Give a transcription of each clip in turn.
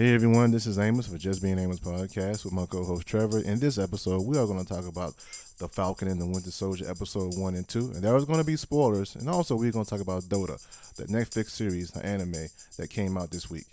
Hey everyone, this is Amos for Just Being Amos podcast with my co-host Trevor. In this episode, we are going to talk about the Falcon and the Winter Soldier episode one and two, and there is going to be spoilers, and also we're going to talk about Dota, the Netflix series, the anime that came out this week.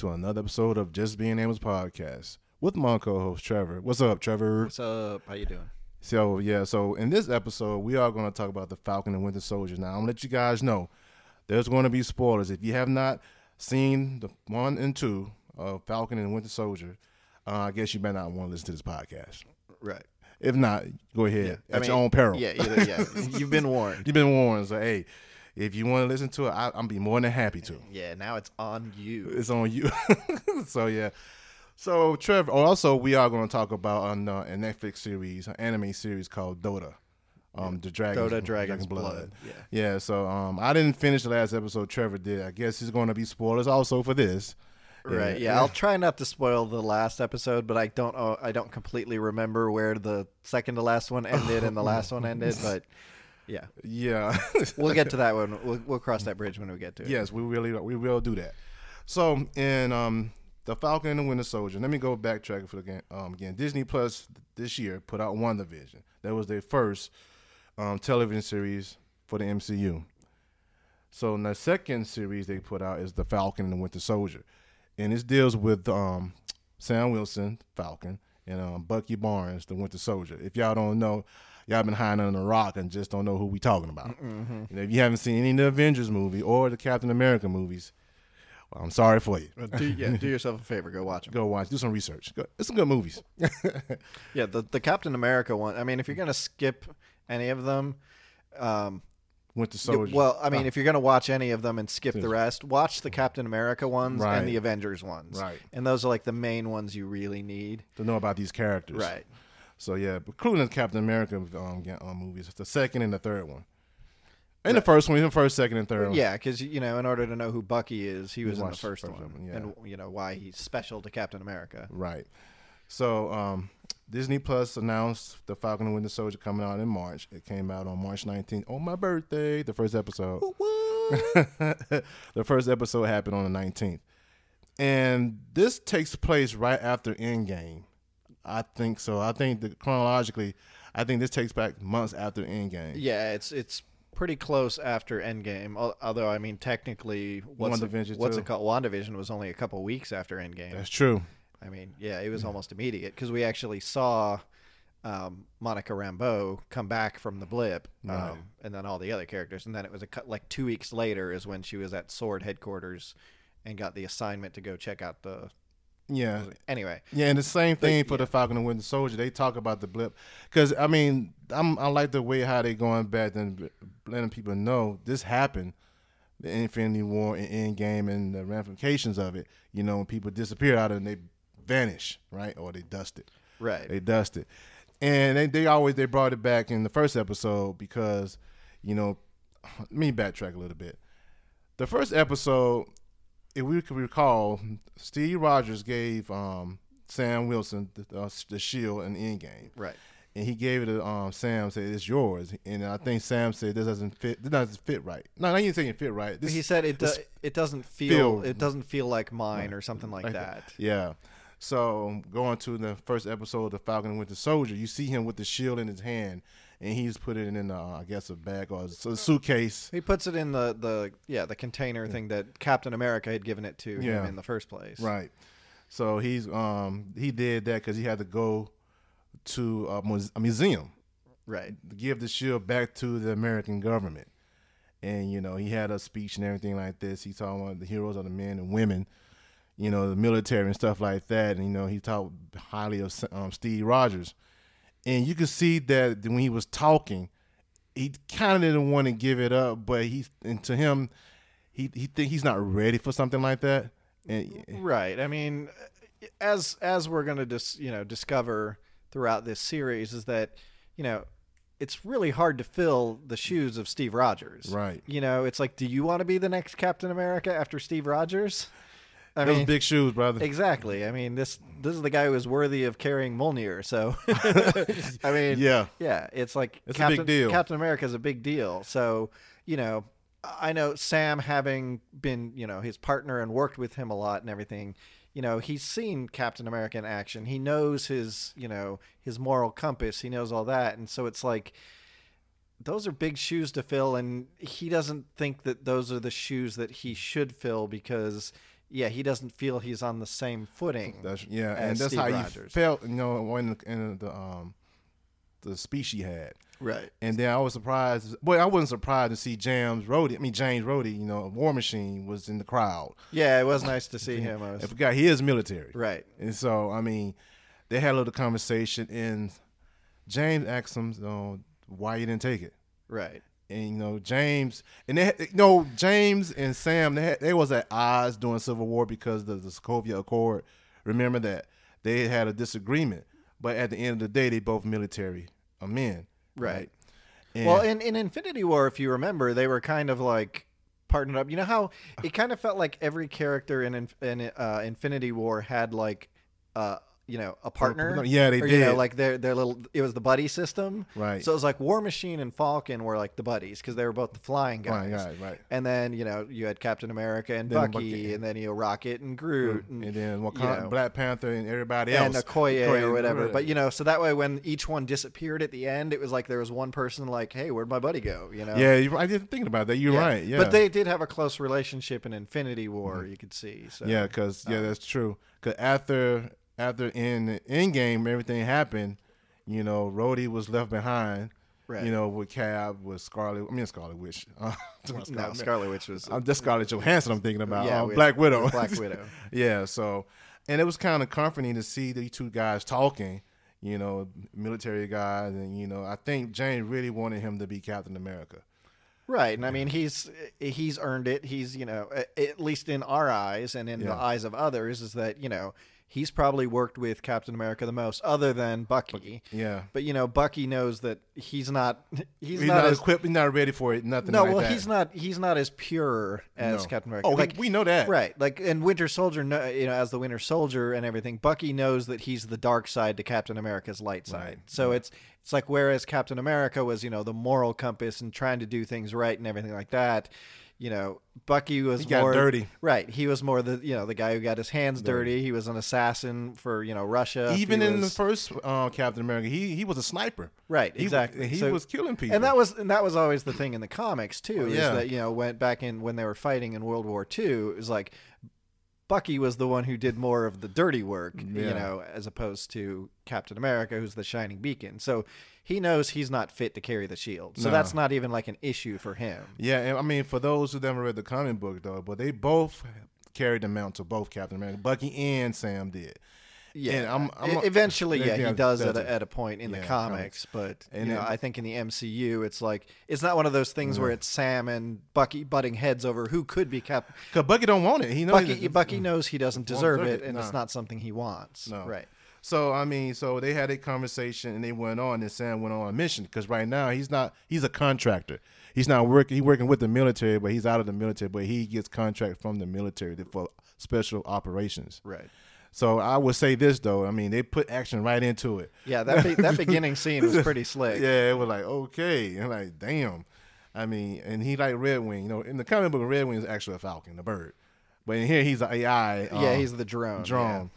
To another episode of Just Being Amos podcast with my co-host Trevor. What's up, Trevor? What's up? How you doing? So yeah, so in this episode, we are going to talk about the Falcon and Winter Soldier. Now I'm gonna let you guys know there's going to be spoilers. If you have not seen the one and two of Falcon and Winter Soldier, uh, I guess you better not want to listen to this podcast. Right. If not, go ahead Yeah, I at your own peril. Yeah, either, yeah. You've been warned. You've been warned. So hey, if you want to listen to it, I, I'm be more than happy to. Yeah, now it's on you. It's on you. so yeah. So Trevor. Also, we are going to talk about on uh, a Netflix series, an anime series called Dota. Um, the Dragon. Dota Dragon's Blood. Yeah. Yeah. So um, I didn't finish the last episode. Trevor did. I guess it's going to be spoilers also for this. Right. Yeah, I'll try not to spoil the last episode, but I don't uh, I don't completely remember where the second to last one ended and the last one ended, but yeah. Yeah. We'll get to that one. We'll, we'll cross that bridge when we get to it. Yes, we really we will do that. So in um the Falcon and the Winter Soldier. Let me go backtrack for the game um, again. Disney Plus this year put out WandaVision. That was their first um, television series for the MCU. So the second series they put out is the Falcon and the Winter Soldier, and this deals with um, Sam Wilson, Falcon, and um, Bucky Barnes, the Winter Soldier. If y'all don't know, y'all been hiding under a rock and just don't know who we talking about. You know, if you haven't seen any of the Avengers movie or the Captain America movies, well, I'm sorry for you. Do, yeah, do yourself a favor. Go watch them. Go watch, do some research. Go, it's some good movies. Yeah, the the Captain America one. I mean, if you're gonna skip any of them, um, Winter Yeah, Soldier. Well, I mean, Oh. if you're going to watch any of them and skip the rest, watch the Captain America ones Right. and the Avengers ones. Right. And those are like the main ones you really need. to know about these characters. Right. So yeah, including the Captain America um, um, movies, the second and the third one, and the first one, the first, second, and third one. Yeah, because you know, in order to know who Bucky is, he was in the first, first one, one, yeah. and you know why he's special to Captain America. Right. So um, Disney Plus announced the Falcon and Winter Soldier coming out in March. It came out on March 19th on my birthday. The first episode. the first episode happened on the 19th, and this takes place right after Endgame. I think so. I think that chronologically, I think this takes back months after Endgame. Yeah, it's it's pretty close after Endgame. Although I mean, technically, what's it, WandaVision, what's too. it called? WandaVision was only a couple weeks after Endgame. That's true. I mean, yeah, it was almost immediate because we actually saw um, Monica Rambeau come back from the blip, um, Right. and then all the other characters, and then it was a cut like two weeks later is when she was at Sword headquarters and got the assignment to go check out the. Yeah. Anyway, Yeah, and the same thing for yeah. the Falcon and Winter Soldier. They talk about the blip because I mean, I'm, I like the way how they going back and letting people know this happened, the Infinity War and Endgame and the ramifications of it. You know, when people disappear out of and they vanish, right, or they dust it. right, They dust it, and they, they always they brought it back in the first episode because, you know, let me backtrack a little bit. The first episode, if we can recall, Steve Rogers gave um, Sam Wilson the, uh, the shield in the Endgame, right, and he gave it to um, Sam. Said it's yours, and I think Sam said this doesn't fit. This doesn't fit right. No, I ain't saying it fit right. This, he said it do, it doesn't feel, feel- it doesn't feel like mine or something like, like that. Yeah. So going to the first episode of the Falcon and Winter Soldier, you see him with the shield in his hand, and he's put it in, uh, I guess, a bag or a suitcase. He puts it in the the yeah the container thing that Captain America had given it to Yeah. him in the first place. Right. So he's um he did that because he had to go to a, a museum Right. to give the shield back to the American government. And you know he had a speech and everything like this. He talked about the heroes are the men and women, you know, the military and stuff like that. And you know he talked highly of um, Steve Rogers, and you could see that when he was talking, he kind of didn't want to give it up, but he and to him, he he think he's not ready for something like that. And, eh, Right. I mean, as as we're going to dis, you know discover throughout this series is that you know it's really hard to fill the shoes of Steve Rogers. Right. You know, it's like, do you want to be the next Captain America after Steve Rogers? I those big shoes, brother. Exactly. I mean, this this is the guy who is worthy of carrying Mjolnir. So, I mean, Yeah. yeah, it's like It's a big Captain, deal. Captain America is a big deal. So, you know, I know Sam having been, you know, his partner and worked with him a lot and everything. You know, he's seen Captain America in action. He knows his, you know, his moral compass. He knows all that, and so it's like those are big shoes to fill, and he doesn't think that those are the shoes that he should fill because, yeah, he doesn't feel he's on the same footing. That's yeah, and that's Steve how you Rogers. felt, you know, when in the um the speech he had. Right. And then I was surprised. Boy, I wasn't surprised to see James Rhodey. I mean James Rhodey. You know, War Machine was in the crowd. Yeah, it was nice to see him. I I was, forgot he is military. right. And so, I mean, they had a little conversation, and James asked him, you know, why you didn't take it. Right. And you know, James and they, you know, James and Sam, they had, they was at odds during Civil War because of the Sokovia Accord. Remember that they had a disagreement, but at the end of the day, they both military men. Right. And, Well, in, in Infinity War, if you remember, they were kind of like partnered up. You know how it kind of felt like every character in in, in uh, Infinity War had like, uh, you know, a partner. Yeah, they or, You know, did. like their their little. It was the buddy system. Right. So it was like War Machine and Falcon were like the buddies because they were both the flying guys. Flying guys, right. And then you know you had Captain America and Then Bucky, Bucky. and then you know Rocket and Groot, and, and then you know, Black Panther and everybody else. and Okoye or whatever. But you know, so that way when each one disappeared at the end, it was like there was one person like, "Hey, where'd my buddy go?" You know. yeah, you- I didn't think about that. You're Yeah. right. Yeah, But they did have a close relationship in Infinity War. Mm-hmm. You could see. So. Yeah, because yeah, that's true. Because after after in Endgame everything happened, you know, Rhodey was left behind. Right. You know, with Cab, with Scarlet. I mean, Scarlet Witch. Uh, No, Scarlet Witch was. I'm just Scarlett Johansson. I'm thinking about Yeah, uh, Black Widow. Black Widow. yeah. So, and it was kind of comforting to see the two guys talking. You know, military guys, and you know, I think James really wanted him to be Captain America. Right, and I mean he's he's earned it. He's you know at least in our eyes and in the eyes of others is that you know he's probably worked with Captain America the most, other than Bucky. Yeah. But you know Bucky knows that he's not he's, He's, not, not, as equipped. He's not ready for it. Nothing. no like well that. he's not he's not as pure as No. Captain America. Oh, like we know that. right like and Winter Soldier kno- you know as the Winter Soldier and everything. Bucky knows that he's the dark side to Captain America's light side. Right. So it's it's like whereas Captain America was you know the moral compass and trying to do things right and everything like that. You know, Bucky was He got more dirty. Right, he was more the you know the guy who got his hands dirty. He was an assassin for you know Russia. Even He in the first uh, Captain America, he he was a sniper. Right, He- exactly. He, So- was killing people. and that was and that was always the thing in the comics too. Is yeah. that you know went back in when they were fighting in World War II, it was like Bucky was the one who did more of the dirty work, you know, as opposed to Captain America, who's the shining beacon. So he knows he's not fit to carry the shield. So No. that's not even like an issue for him. yeah, and I mean, for those who never read the comic book though, but they both carried the mantle. Both Captain America, Bucky and Sam did. Yeah, And I'm- I'm- E- eventually, Yeah, yeah, yeah, he does at does a, at a point in the Yeah, comics, but you know, I think in the MCU, it's like it's not one of those things where it's Sam and Bucky butting heads over who could be Cap. Cause Bucky don't want it. He knows. Bucky, Bucky mm. knows he doesn't deserve deserve it, it, and it's not something he wants. No. Right. So I mean, so they had a conversation and they went on, and Sam went on a mission because right now he's not. He's a contractor. He's not working. He's working with the military, but he's out of the military. But he gets contract from the military for special operations. Right. So I would say this though. I mean, they put action right into it. Yeah, that be, that beginning scene was pretty slick. Yeah, it was like okay, and like damn. I mean, and he like Red Wing. You know, in the comic book, Red Wing is actually a falcon, a bird, but in here he's an AI. Yeah, um, he's the drone. drone.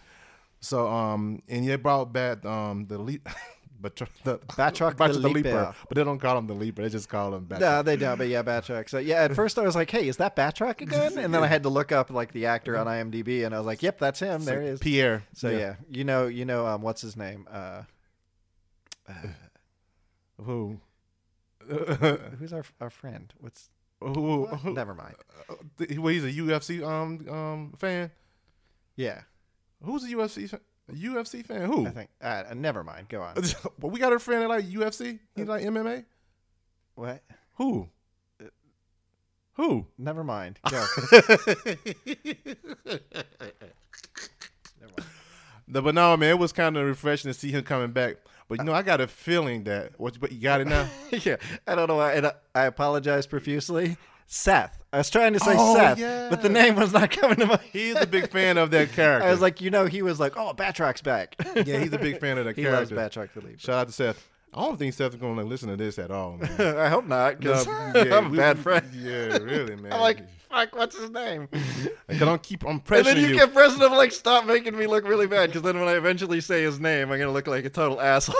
So um, and they brought back um the leap. But the Batroc Batroc the Leaper. but they don't call him the leaper. They just call him Yeah. Batroc. No, they don't. But yeah, Batroc. So yeah, at first I was like, "Hey, is that Batroc again?" And then I had to look up like the actor on IMDb, and I was like, "Yep, that's him. There he is." Pierre. So yeah, you know, you know, um, what's his name? Uh, Who? who's our our friend? What's who? who Never mind. well, he's a UFC um um fan. Yeah, Who's a UFC fan? A UFC fan? Who? I think. Uh, uh never mind. Go on. well, we got a friend that like UFC. He uh, like MMA. What? Who? Uh, Who? Never mind. Go. The, but no, man, it was kind of refreshing to see him coming back. But you know, I got a feeling that what. But you got it now. yeah, I don't know why, and I, I apologize profusely. Seth. I was trying to say Oh, Seth, yeah. but the name was not coming to mind. He's a big fan of that character. I was like, you know, he was like, oh, Batroc's back. yeah, he's a big fan of that character. he loves. Batrock the Leaper. Shout out to Seth. I don't think Seth is going to listen to this at all. Man. I hope not, because No, I'm a bad friend. Yeah, really, man. I'm like, fuck, what's his name? I don't keep. I'm And then you, you. kept pressing him like, stop making me look really bad, because then when I eventually say his name, I'm gonna look like a total asshole.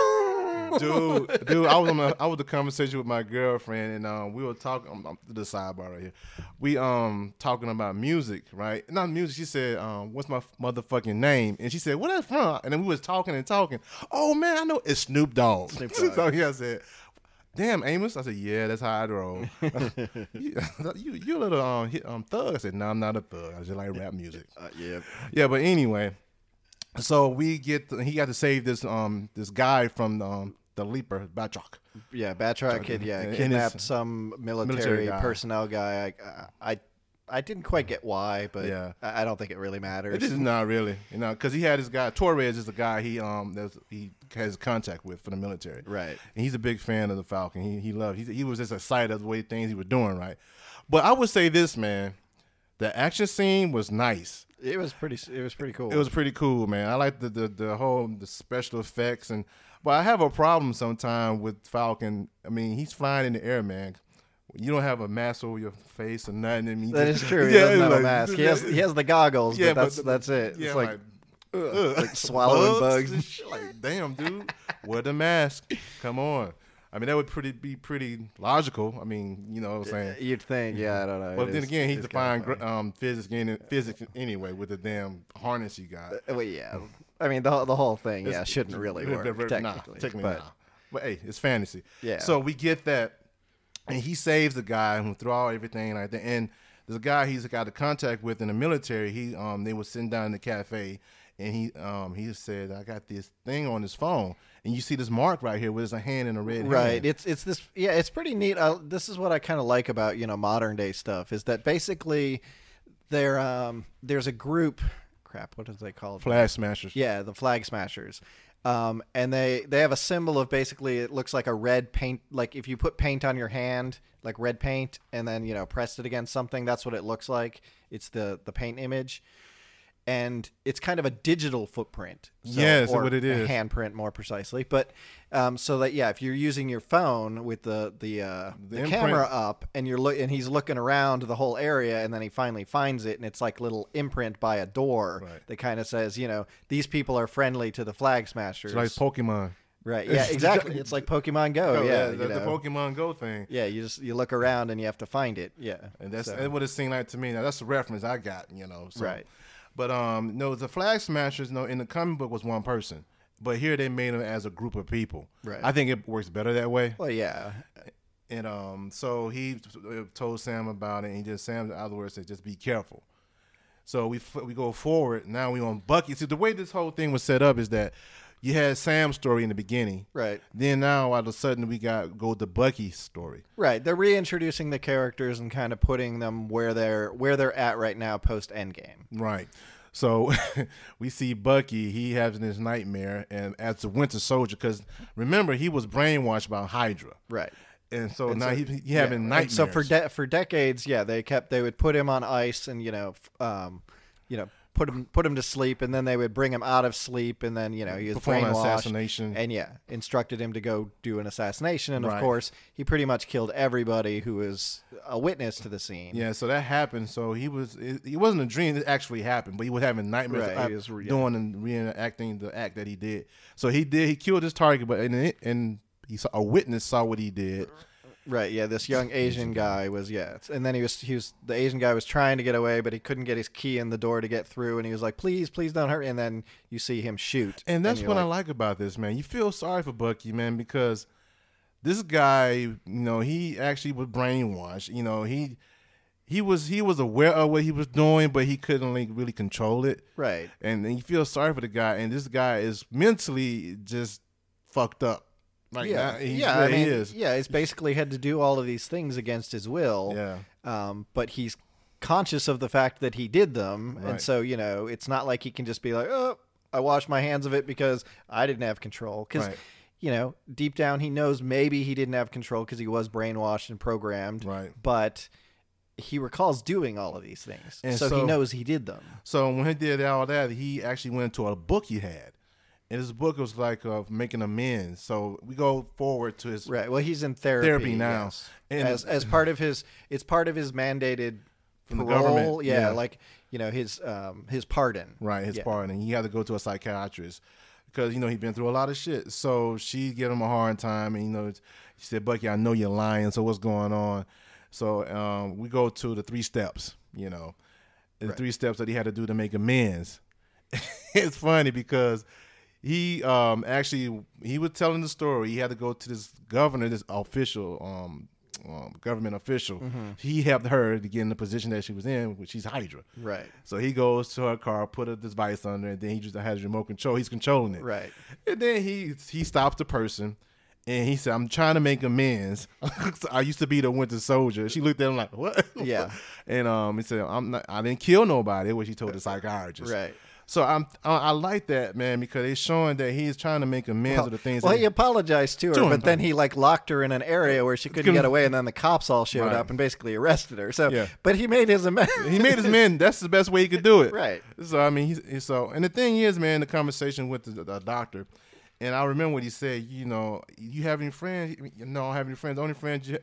Dude, dude, I was on a, I was the conversation with my girlfriend, and um, we were talking. Um, um, the sidebar right here. We um talking about music, right? Not music. She said, um, "What's my motherfucking name?" And she said, "Where that from?" And then we was talking and talking. Oh man, I know it's Snoop Dogg. Snoop Dogg. so yeah, I said. Damn, Amos. I said, yeah, that's how I roll. you, you, you a little um, hit, um, thug. I said, no, I'm not a thug. I just like rap music. Uh, yeah. Yeah, but anyway, so we get he got to save this um this guy from um the Leaper Batroc. Yeah, Batroc had yeah kidnapped some military, military guy. personnel guy. I, I I didn't quite get why, but Yeah. I, don't think it really matters. This is not really, you know, because he had his guy Torres is the guy he um he has contact with for the military, Right. And he's a big fan of the Falcon. He he loved. He he was just excited of the way things he was doing, right? But I would say this, man, the action scene was nice. It was pretty. It was pretty cool. It was pretty cool, man. I like the the, the whole the special effects and but I have a problem sometimes with Falcon. I mean, he's flying in the air, man. You don't have a mask over your face or nothing. I mean, That just- is true. He Yeah, doesn't have like- a mask. He has he has the goggles, Yeah, but that's but- that's it. Yeah, it's I'm like, ugh. like swallowing bugs. shit. Like, damn, dude, wear the mask. Come on. I mean, that would pretty be pretty logical. I mean, you know what I'm saying. you'd think. Yeah, I don't know. But It then is- again, he's kinda um, physics in physics anyway with the damn harness he got. Uh, Well, yeah. I mean, the the whole thing, yeah, shouldn't really work it- nah, technically. technically but nah. But hey, it's fantasy. Yeah. So we get that, and he saves the guy who threw all everything like that. And there's a guy he's got a contact with in the military. He um they were sitting down in the cafe, and he um he said, "I got this thing on his phone, and you see this mark right here with his hand in a red right hand." it's it's this yeah it's pretty neat uh, this is what i kind of like about you know modern day stuff is that basically there um there's a group crap. What is they called Flag smashers. yeah the flag smashers. Um and they they have a symbol of basically it looks like a red paint like if you put paint on your hand like red paint and then you know pressed it against something that's what it looks like. It's the the paint image and it's kind of a digital footprint. So, Yeah, that's or what it a handprint more precisely. But um, so that yeah, if you're using your phone with the the uh, The the, camera up and you're look and he's looking around the whole area and then he finally finds it and it's like little imprint by a door Right. that kind of says you know these people are friendly to the flag smashers. It's like Pokemon. right? Yeah, exactly. it's like Pokemon Go. Yeah, the, you the. Pokemon Go thing. yeah, you just you look around and you have to find it. Yeah, And that's, So- what it seemed like to me. Now that's the reference I got, you know. So. Right. But um, no, the Flag Smashers, no, in the comic book was one person, but here they made them as a group of people. Right. I think it works better that way. well, yeah, And um, so he told Sam about it, and he just Sam, in other words, said just be careful. So we f- we go forward. Now we on Bucky. See, the way this whole thing was set up is that you had Sam's story in the beginning. right. Then now all of a sudden we got go to Bucky's story. Right, they're reintroducing the characters and kind of putting them where they're where they're at right now post Endgame. Right. So we see Bucky. He having his nightmare, and as a Winter Soldier, because remember he was brainwashed by Hydra, Right. and so And now so- he, he yeah, having nightmares. So for de- for decades, yeah, they kept they would put him on ice and you know, um, you know, put him put him to sleep, and then they would bring him out of sleep, and then you know he was Perform an assassination. and yeah, instructed him to go do an assassination, and Right. of course he pretty much killed everybody who was a witness to the scene. yeah, so that happened. So he was. It, it wasn't a dream. It actually happened, but he was having nightmares Right, was re- doing and reenacting the act that he did. So he did. He killed his target, but and and he saw a witness saw what he did. Right, yeah, this young Asian guy was yeah, and then he was he was the Asian guy was trying to get away, but he couldn't get his key in the door to get through, and he was like, "Please, please don't hurt." And then you see him shoot, And that's you're what I like, like about this, man. You feel sorry for Bucky, man, because this guy, you know, he actually was brainwashed. You know, he he was he was aware of what he was doing, but he couldn't like really control it. right, And then you feel sorry for the guy, and this guy is mentally just fucked up. Like, yeah, he's yeah. I mean, he is. yeah. He's basically had to do all of these things against his will. Yeah. Um, but he's conscious of the fact that he did them, Right. and so you know, it's not like he can just be like, "Oh, I washed my hands of it because I didn't have control." Because Right. you know, deep down, he knows maybe he didn't have control because he was brainwashed and programmed. Right. But he recalls doing all of these things, And so, he knows he did them. So when he did all that, he actually went into a book he had, and his book was like of making amends. So we go forward to his Right. Well, he's in therapy, Therapy now. yes. And- as as part of his, it's part of his mandated From the parole. government, Yeah, yeah. like you know his um his pardon. right his Yeah. part, and he had to go to a psychiatrist because you know he'd been through a lot of shit. So she gave him a hard time, and you know she said, "Bucky, I know you're lying. So what's going on?" So um, we go to the three steps. You know, the Right. three steps that he had to do to make amends. it's funny because he um actually he was telling the story. He had to go to this governor, this official um, um government official. Mm-hmm. He helped her to get in the position that she was in, which she's Hydra. Right. So he goes to her car, put a device under, and then he just has remote control. He's controlling it. Right. And then he he stops the person, and he said, "I'm trying to make amends. I used to be the Winter Soldier." She looked at him like, "What?" Yeah. And um, he said, "I'm not. I didn't kill nobody," which he told the psychiatrist. Right. So I'm I, I like that man because it's showing that he's trying to make amends with the things. Well, that he apologized to her, To him, but then he like locked her in an area where she couldn't get away, and then the cops all showed Right. up and basically arrested her. So, Yeah. but he made his amends. he made his men. That's the best way he could do it. Right. So I mean, he's, he's so. And the thing is, man, the conversation with the, the doctor, and I remember what he said. You know, you have any friends? No, I don't have any friends. The only friends you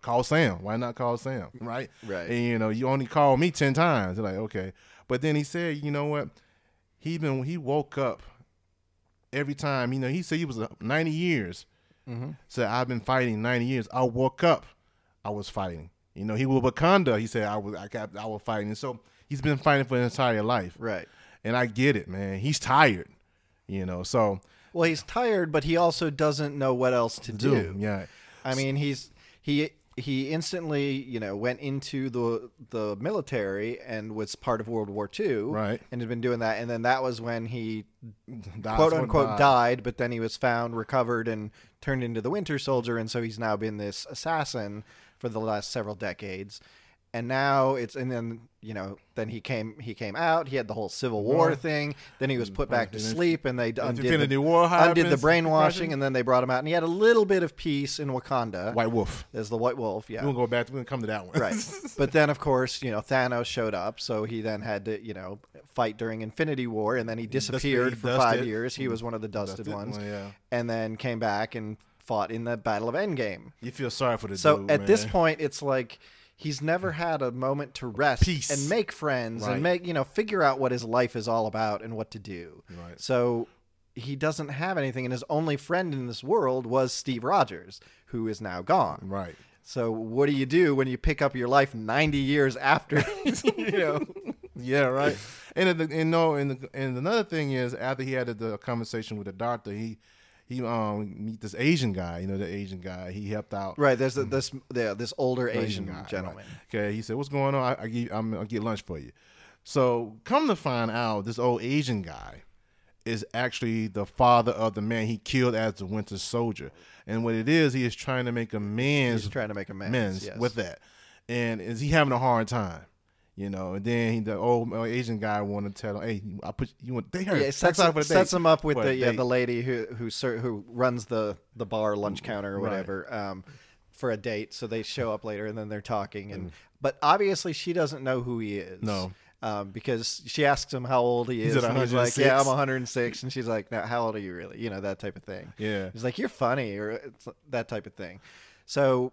call Sam. Why not call Sam? Right. Right. And you know, you only call me ten times. Like okay, but then he said, you know what? He been he woke up every time. You know, he said he was uh, ninety years. Mm-hmm. Said I've been fighting ninety years. I woke up, I was fighting. You know, he was Wakanda. He said I was I got I was fighting. And so he's been fighting for his entire life. Right. And I get it, man. He's tired. You know, so Well, he's tired, but he also doesn't know what else to do. do yeah. I mean, he's he he instantly, you know, went into the the military and was part of World War II, Right. And had been doing that, and then that was when he That's quote unquote died. died. but then he was found, recovered, and turned into the Winter Soldier, and so he's now been this assassin for the last several decades. And now it's and then you know then he came he came out he had the whole Civil War War. thing then he was put back to sleep and they undid Infinity the, War undid the brainwashing and then they brought him out and he had a little bit of peace in Wakanda White Wolf. as the White Wolf yeah gonna go back. We're gonna come to that one. right but then of course you know thanos showed up so he then had to you know fight during infinity war and then he disappeared he for dusted. five years he was mm. one of the dusted, Dusted ones one, yeah. and then came back and fought in the battle of endgame You feel sorry for the so dude, at this point it's like he's never mm. had a moment to rest Peace. and make friends Right. and make you know figure out what his life is all about and what to do Right. so he doesn't have anything and his only friend in this world was steve rogers who is now gone Right. so what do you do when you pick up your life 90 years after you know Yeah, right. and and no, and the, and another thing is after he had the conversation with the doctor, he he um meet this Asian guy. You know, the Asian guy. He helped out. right there's a, this yeah, this older Asian asian guy, gentleman right. Okay, he said, "What's going on? I, I give, I'm, I'll get lunch for you." So come to find out, this old Asian guy is actually the father of the man he killed as the Winter Soldier, and what it is, he is trying to make amends. he's trying to make amends, amends yes. with that, and is he having a hard time? You know, and then he, the old uh, Asian guy wanted to tell him, "Hey, I put you want they heard yeah, it sets, him, sets him up with the yeah, the lady who who who runs the the bar lunch counter or Right. whatever um, for a date. So they show up later and then they're talking, Mm. and but obviously she doesn't know who he is. No. Um, because she asks him how old he is, He's and he's like, "Yeah, I'm 106," and she's like, "Now, how old are you really?" You know that type of thing. Yeah. He's like, "You're funny," or it's that type of thing. So,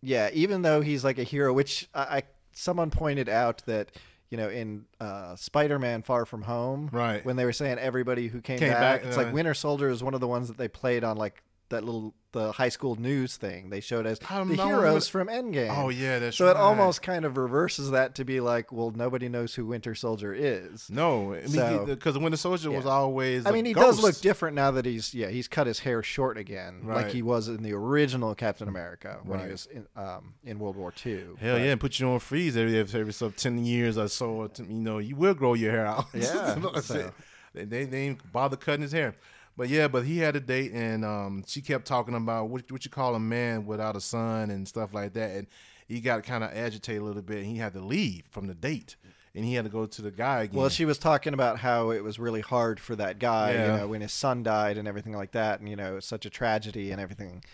yeah, even though he's like a hero, which I, I someone pointed out that you know in uh, Spider-Man: Far From Home, Right. when they were saying everybody who came, Came back, back, it's uh, like Winter Soldier is one of the ones that they played on like that little the high school news thing. They showed as the know heroes from Endgame. Oh yeah, that's So right. it almost kind of reverses that to be like, well, nobody knows who Winter Soldier is. no, I mean, So- because the Winter Soldier was always. I mean, he ghost. does look different now that he's yeah he's cut his hair short again, like he was in the original Captain America when he was in, um, in World War II. Hell But- yeah, and put you on freeze every every so ten years or so. You know, you will grow your hair out. Yeah, so- They, they ain't bother cutting his hair. But yeah, but he had a date, and um, she kept talking about what what you call a man without a son and stuff like that, and he got kind of agitated a little bit. And he had to leave from the date, and he had to go to the guy again. Well, she was talking about how it was really hard for that guy, Yeah. you know, when his son died and everything like that, and you know, it's such a tragedy and everything.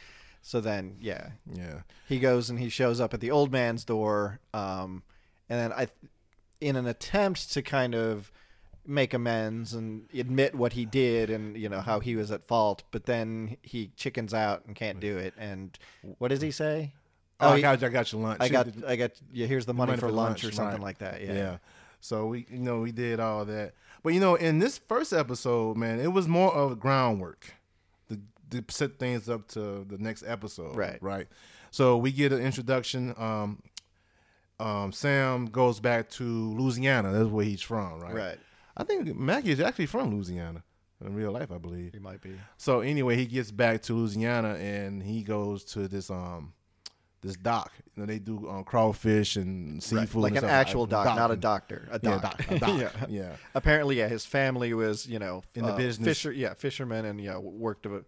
So then, yeah, yeah, he goes and he shows up at the old man's door, um, and then I, in an attempt to kind of make amends and admit what he did and you know how he was at fault, but then he chickens out and can't do it. And what does he say? oh, I he- got I got your lunch. I got, I got. Yeah, here's the money, money for, for lunch, lunch, or something right. like that. yeah. Yeah. So we, you know, we did all that, but you know, in this first episode, man, it was more of groundwork to, to set things up to the next episode, Right. Right. So we get an introduction. Um, um, Sam goes back to Louisiana. That's where he's from, right? Right. I think Mackie is actually from Louisiana in real life, I believe. He might be. So anyway, he gets back to Louisiana and he goes to this um this dock. You know, they do um, crawfish and seafood, like and an actual doc, not a doctor. A Yeah, doc. doc, a doc. yeah. yeah. Apparently, yeah, his family was, you know, In the uh, business. Fisher, yeah, fishermen, and yeah, worked a,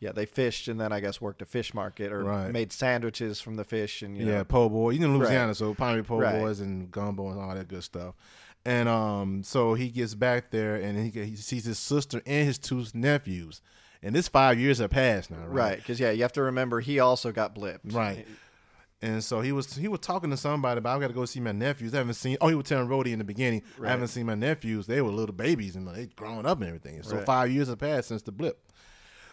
yeah, they fished, and then I guess worked a fish market or Right. made sandwiches from the fish, and you yeah, po' boy. You know Louisiana, Right. so probably po' Right. boys and gumbo and all that good stuff. And um, so he gets back there and he, he sees his sister and his two nephews, and this five years have passed now, right? right? Because yeah, you have to remember he also got blipped, Right. And so he was he was talking to somebody about I got to go see my nephews. I haven't seen. Oh, he was telling Rhodey in the beginning. Right. I haven't seen my nephews. They were little babies and they grown up and everything. So Right. five years have passed since the blip.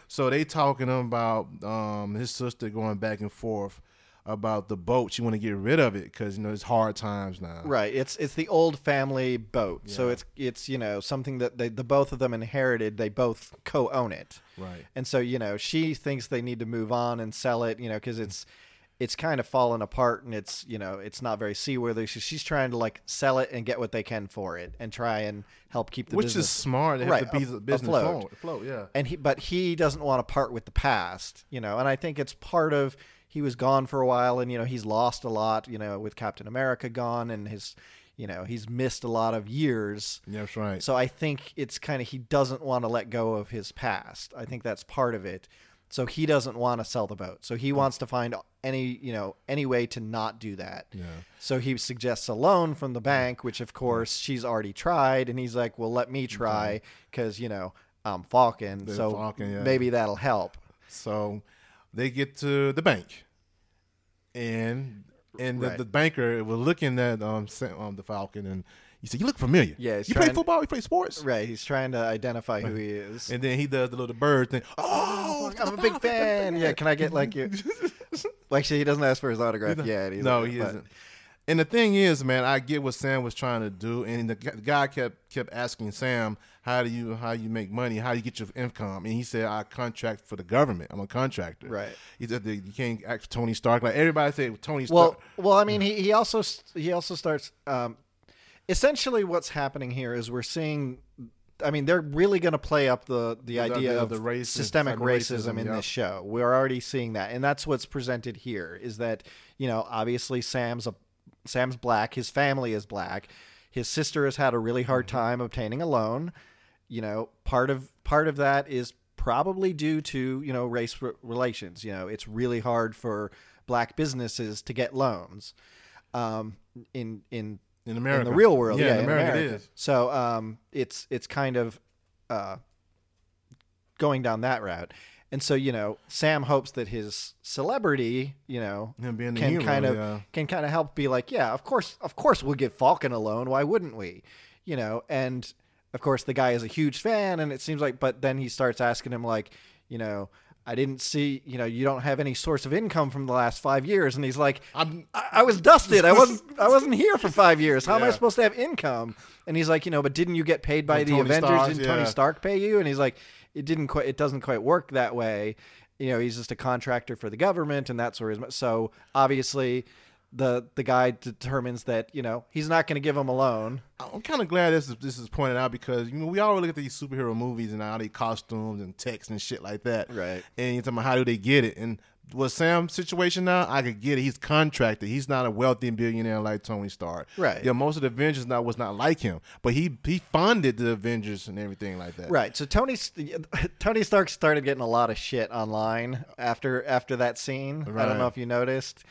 So they talking about um, his sister going back and forth about the boat. She want to get rid of it because you know it's hard times now. Right. It's it's the old family boat, so it's it's you know something that they the both of them inherited. They both co-own it. Right. And so, you know, she thinks they need to move on and sell it, you know, because it's it's kind of fallen apart and it's you know it's not very seaworthy. So she's trying to like sell it and get what they can for it and try and help keep the business. Which business. is smart. They have Right, to be business afloat. Afloat, yeah. and he but he doesn't want to part with the past, you know. And I think it's part of he was gone for a while and you know he's lost a lot, you know, with Captain America gone and his you know he's missed a lot of years. That's right. So I think it's kind of he doesn't want to let go of his past. I think that's part of it. So he doesn't want to sell the boat. So he mm. wants to find any, you know, any way to not do that. yeah. So he suggests a loan from the bank, which of course she's already tried, and he's like, "Well, let me try because you know I'm Falcon, They're so Falcon, yeah. maybe that'll help." So they get to the bank, and and the, Right. the banker was looking at um, um the Falcon, and he said, "You look familiar. Yeah, you play football. You play sports." Right? He's trying to identify who he is. And then he does the little bird thing. Oh, I'm a big fan. Yeah, can I get like you? Well, actually, he doesn't ask for his autograph yet. No, like, he but- isn't. And the thing is, man, I get what Sam was trying to do, and the, the guy kept kept asking Sam, "How do you how you make money? How do you get your income?" And he said, "I contract for the government. I'm a contractor." Right. He said, "You can't act for Tony Stark." Like everybody said, Tony Well, Stark. well, I mean, he, he also he also starts. Um, essentially, what's happening here is we're seeing. I mean, they're really going to play up the the The idea of the systemic racism, racism, in yeah. this show. We're already seeing that, and that's what's presented here. Is that you know obviously Sam's a Sam's black. His family is black. His sister has had a really hard Mm-hmm. time obtaining a loan. You know, part of part of that is probably due to you know race re- relations. You know, it's really hard for black businesses to get loans. Um, in in in America, in the real world, yeah, in in America, America. it is. So um, it's it's kind of uh, going down that route, and so you know, Sam hopes that his celebrity, you know, can hero, kind of yeah. can kind of help be like, yeah, of course, of course, we'll give Falcon a loan. Why wouldn't we? You know, and of course, the guy is a huge fan, and it seems like, but then he starts asking him like, you know. I didn't see, you know, you don't have any source of income from the last five years, and he's like, I'm, I, I was dusted. I wasn't. I wasn't here for five years. How am I supposed to have income? And he's like, you know, but didn't you get paid by From the Tony Avengers? Stark, didn't Tony. Stark pay you? And he's like, it didn't quite. It doesn't quite work that way. You know, he's just a contractor for the government, and that's where his. So obviously, the the guy determines that you know he's not going to give him a loan. I'm kind of glad this is, this is pointed out because you know we all look at these superhero movies and all these costumes and text and shit like that, Right. And you're talking about how do they get it? And with Sam's situation now, I could get it. He's contracted. He's not a wealthy billionaire like Tony Stark. Right. Yeah, most of the Avengers now was not like him, but he he funded the Avengers and everything like that. Right. So Tony Tony Stark started getting a lot of shit online after after that scene. I don't know if you noticed,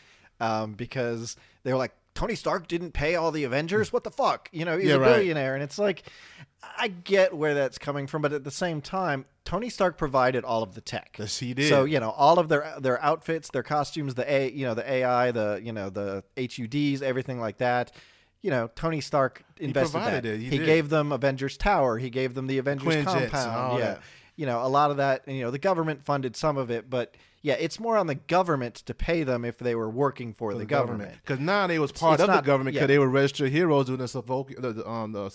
um, because they were like, Tony Stark didn't pay all the Avengers. What the fuck? You know, he's Yeah, a right. billionaire, and it's like, I get where that's coming from, but at the same time, Tony Stark provided all of the tech. Yes, he did. So you know, all of their their outfits, their costumes, the a you know the AI, the you know the HUDs, everything like that. You know, Tony Stark invested provided that. it. He he gave them Avengers Tower. He gave them the Avengers Quinjets compound. yeah, that. you know, a lot of that. You know, the government funded some of it, but yeah, it's more on the government to pay them if they were working for, the, government. Because now they was part it's of not- the government because yeah. they were registered heroes doing the Sovoki, the, um, the,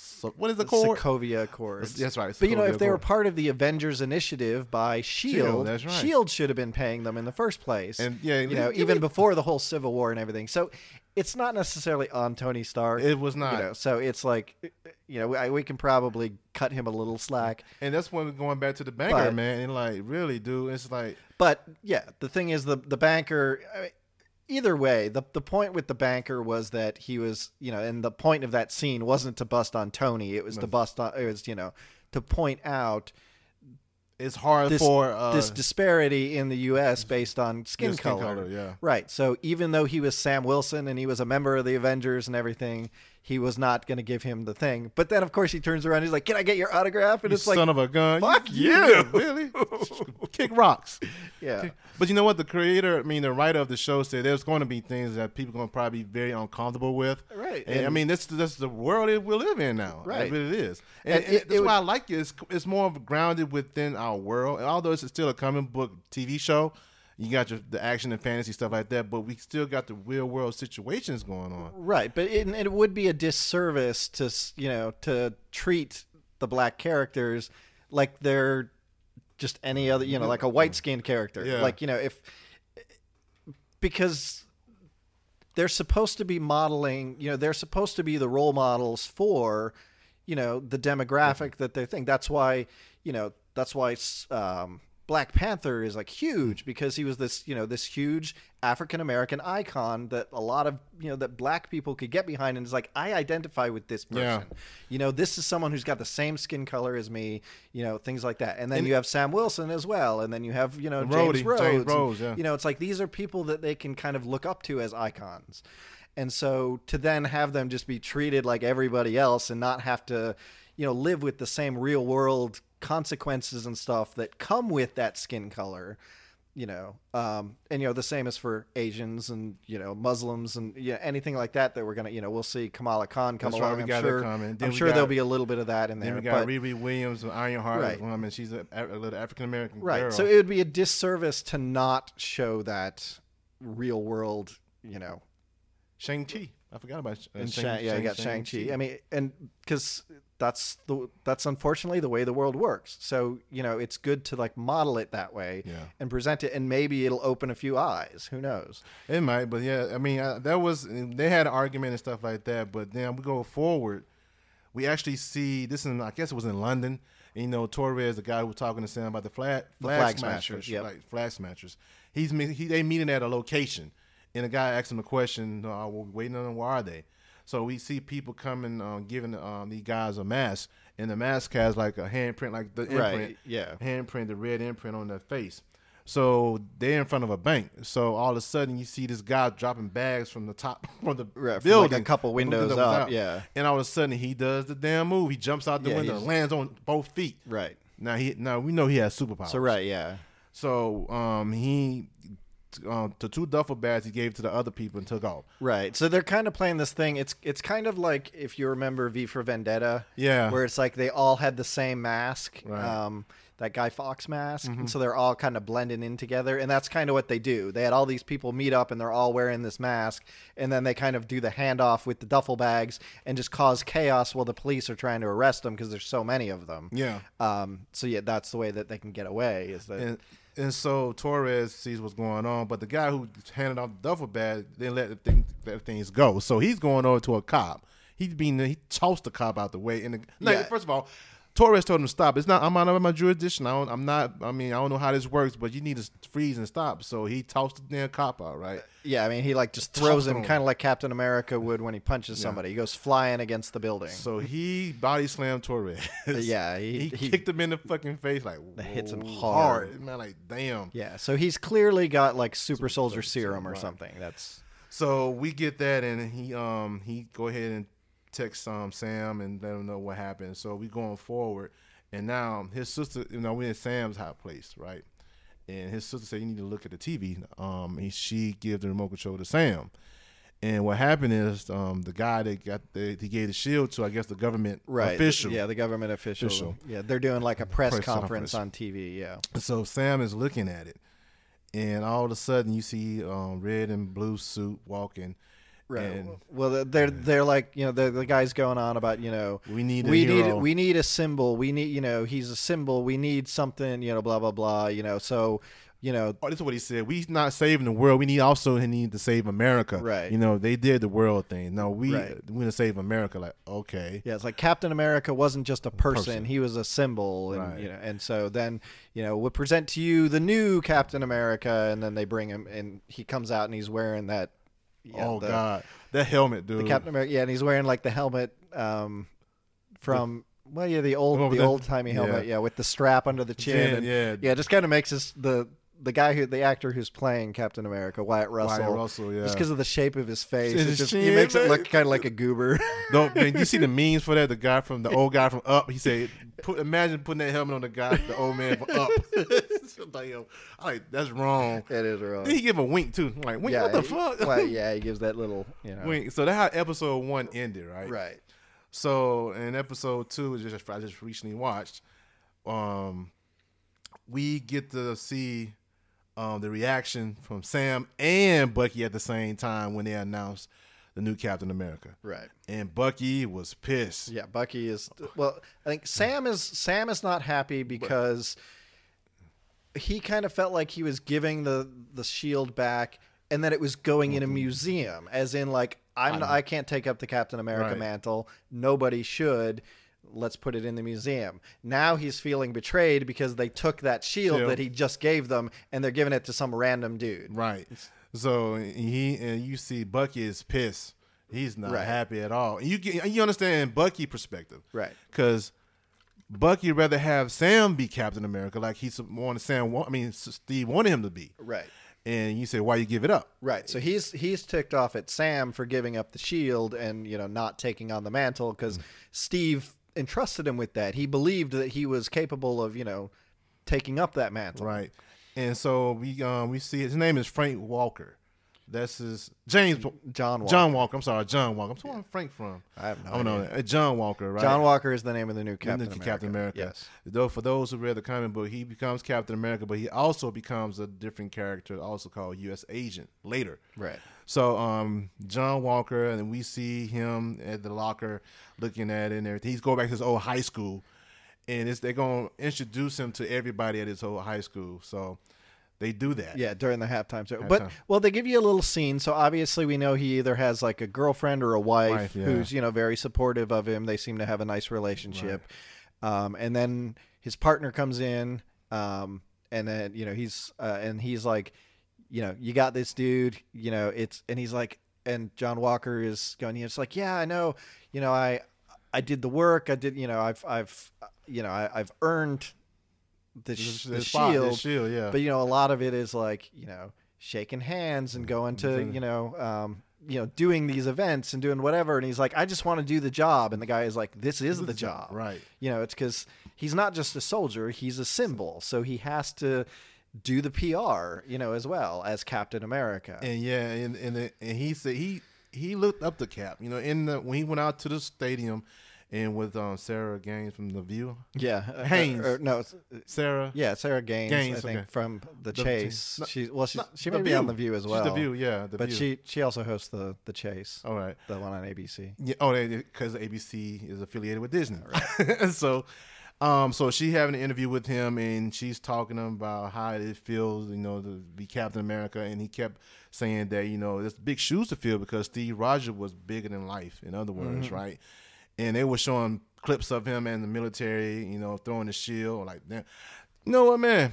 so, what is the code? Sokovia Accords. That's right, But you know, Sokovia if they were part of the Avengers Initiative by Shield, Shield, right. Shield should have been paying them in the first place. And, yeah, you know, even before the whole Civil War and everything. So it's not necessarily on Tony Stark. It was not. You know, so it's like, you know, I, we can probably cut him a little slack. And that's when we're going back to the banker, But- man. And like, really, dude, it's like, But yeah, the thing is, the the banker. I mean, either way, the the point with the banker was that he was, you know, and the point of that scene wasn't to bust on Tony. It was to bust on. It was, you know, to point out it's hard this, for uh, this disparity in the U.S. based on skin, skin color. color, yeah. Right. So even though he was Sam Wilson and he was a member of the Avengers and everything, he was not going to give him the thing. But then, of course, he turns around. He's like, "Can I get your autograph?" And you it's like, son of a gun. fuck Yeah, you. really? Kick rocks. yeah, But you know what? The creator, I mean, the writer of the show said there's going to be things that people are going to probably be very uncomfortable with. Right. And, I mean, this this is the world that we live in now. Right. It really is. And, And and it- that's it why I like it. It's, it's more of grounded within our world. And although it's still a comic book TV show, you got your, the action and fantasy stuff like that, but we still got the real world situations going on. right. But it, it would be a disservice to you know to treat the black characters like they're just any other, you know, like a white skinned character. Yeah. Like you know, if because they're supposed to be modeling, you know, they're supposed to be the role models for, you know, the demographic that they think. That's why, you know, that's why um, Black Panther is like huge because he was this, you know, this huge African American icon that a lot of, you know, that black people could get behind and it's like I identify with this person. Yeah. You know, this is someone who's got the same skin color as me, you know, things like that. And then And- you have Sam Wilson as well, and then you have, you know, And James Rhodes. James and- Rhodes, yeah. You know, it's like these are people that they can kind of look up to as icons. And so to then have them just be treated like everybody else and not have to, you know, live with the same real world consequences and stuff that come with that skin color, you know, um, and you know the same as for Asians and you know Muslims and you know, anything like that that we're gonna you know we'll see Kamala Khan come That's along. we I'm sure. I'm sure got- there'll be a little bit of that in there. Then we got but- Riri Williams, an Ironheart Right. woman. She's a, a little African American Right. girl. So it would be a disservice to not show that real world, you know. Shang Chi. I forgot about uh, And Shang- Shang, yeah, you got Shang Chi. I mean, and because that's the that's unfortunately the way the world works. So you know, it's good to like model it that way Yeah. and present it, and maybe it'll open a few eyes. Who knows? It might, but yeah, I mean, uh, that was they had an argument and stuff like that. But then we go forward, we actually see this. In I guess it was in London. And, you know, Torres, the guy who was talking to Sam about the flag flag, flag smashers, smashers, yep. like flag smashers. He's he they meeting at a location, and the guy asks him a question. Uh, we're waiting on them. Where are they? So we see people coming, um, giving um, these guys a mask, and the mask has like a handprint, like the imprint, Right, yeah. handprint, the red imprint on their face. So they're in front of a bank. So all of a sudden, you see this guy dropping bags from the top from the Right, from, like, a building, couple windows up, out. yeah. And all of a sudden, he does the damn move. He jumps out the Yeah, window, lands on both feet. Right. Now he now we know he has superpowers. So right, yeah. So um he um, the two duffel bags he gave to the other people and took off. Right. So they're kind of playing this thing. It's it's kind of like if you remember V for Vendetta. Yeah. Where it's like they all had the same mask. Right. Um that Guy Fawkes mask. Mm-hmm. And so they're all kind of blending in together. And that's kind of what they do. They had all these people meet up and they're all wearing this mask. And then they kind of do the handoff with the duffel bags and just cause chaos while the police are trying to arrest them because there's so many of them. Yeah. Um, so yeah, that's the way that they can get away. Is that And and so Torres sees what's going on, but the guy who handed out the duffel bag didn't let the thing, let things go. So he's going over to a cop. He's being he tossed the cop out the way. And the, no, Yeah. first of all, Torres told him to stop. It's not. I'm out of my jurisdiction. I don't, I'm not. I mean, I don't know how this works, but you need to freeze and stop. So he tossed the damn cop out, right? Yeah, I mean, he like just throws him kind of like Captain America would when he punches somebody. He goes flying against the building. So he body slammed Torres. yeah, he, he, he kicked him in the fucking face like That hits him whoa, hard. Man, like damn. yeah. So he's clearly got like super soldier soldier serum serum, or right. something. That's So we get that, and he um he go ahead and text um Sam and let him know what happened. So we going forward, and now his sister, you know, we're in Sam's hot place, right? And his sister said you need to look at the TV. Um, and she give the remote control to Sam. And what happened is um the guy that got the he gave the shield to, I guess the government right. official. Yeah, the government official. Official. Yeah, they're doing like a press, Press conference, conference. on TV. Yeah. So Sam is looking at it, and all of a sudden you see um, red and blue suit walking. Right. And well, they're they're like you know the the guys going on about you know we need a we hero. need we need a symbol. We need you know he's a symbol. We need something you know blah blah blah. You know so you know Oh, this is what he said. we're not saving the world. We need also need to save America. Right. You know, they did the world thing. No, we Right. we gonna save America. Like, okay. Yeah, it's like Captain America wasn't just a person; person. he was a symbol, and Right. you know, and so then you know we'll present to you the new Captain America, and then they bring him, and he comes out and he's wearing that. Know, oh the, God, that helmet, dude. the Captain America, yeah, and he's wearing like the helmet um, from well, yeah, the old Oh, the the- old timey helmet, yeah. yeah. with the strap under the chin, Chin, and, yeah. yeah, it just kind of makes us the the guy who the actor who's playing Captain America, Wyatt Russell, Wyatt Russell, yeah. just because of the shape of his face, it just, he makes it look kind of like a goober. Don't man, you see the memes for that? The guy from the old guy from Up. He said, "Put imagine putting that helmet on the guy, the old man from Up." like, yo, I like that's wrong. it is wrong. Then he give a wink too. I'm like, wink, yeah, what the he- fuck? well, yeah, he gives that little, you know, Wink. So that's how episode one ended, right? right. So in episode two, which just I just recently watched, um, we get to see um, the reaction from Sam and Bucky at the same time when they announced the new Captain America, Right. and Bucky was pissed. Yeah, Bucky is well. I think Sam is Sam is not happy because he kind of felt like he was giving the the shield back, and that it was going in a mm-hmm. museum, as in like I'm I can't take up the Captain America Right. mantle. Nobody should. Let's put it in the museum. Now he's feeling betrayed because they took that shield that he just gave them, and they're giving it to some random dude. Right. So he and you see Bucky is pissed. He's not Right. happy at all. You get you understand Bucky perspective. Right. Because Bucky rather have Sam be Captain America like he's wanted Sam. I mean Steve wanted him to be. Right. And you say why you give it up? Right. So he's he's ticked off at Sam for giving up the shield and you know not taking on the mantle because Steve entrusted him with that. He believed that he was capable of you know taking up that mantle. Right. And so we um we see his name is Frank Walker. That's his James John Walker. John Walker. I'm sorry, John Walker. I'm sorry, Frank from. I have no idea. uh, John Walker, right? John Walker is the name of the new The Captain new America. Captain America. Yes. Though for those who read the comic book, he becomes Captain America, but he also becomes a different character, also called U.S. Agent later. Right. So um, John Walker, and we see him at the locker looking at it and everything. He's going back to his old high school, and it's, they're going to introduce him to everybody at his old high school. So they do that. Yeah, during the halftime show. But well, they give you a little scene, so obviously we know he either has like a girlfriend or a wife, Wife, yeah. who's you know very supportive of him. They seem to have a nice relationship. Um, and then his partner comes in, um, and then you know he's uh, and he's like, you know, you got this dude. You know, it's and he's like, and John Walker is going. He's like, yeah, I know. You know, I I did the work. I did. You know, I've I've you know I, I've earned the, sh- The, the spot, the shield shield, yeah. but you know a lot of it is like you know shaking hands and going to Mhm. you know um, you know doing these events and doing whatever and he's like i just want to do the job and the guy is like this is the job right. you know it's because he's not just a soldier he's a symbol so he has to do the pr you know as well as captain america And yeah, and and, and he said he he looked up the cap. You know, in the when he went out to the stadium, and with um, Sarah Gaines from The View. yeah uh, Haines. or, no it's, Sarah. yeah sarah gaines, Gaines i think okay. from the, The- chase no, she well she, she may be on the view as She's well The View, yeah. The but View. she she also hosts the the chase All right. the one on abc Yeah. Oh, because ABC is affiliated with Disney. Right. so, um, so she having an interview with him, and she's talking to him about how it feels, you know, to be Captain America, and he kept saying that you know there's big shoes to fill because Steve Rogers was bigger than life. In other words, right? And they were showing clips of him in the military, you know, throwing the shield. Like, damn. you know what, man?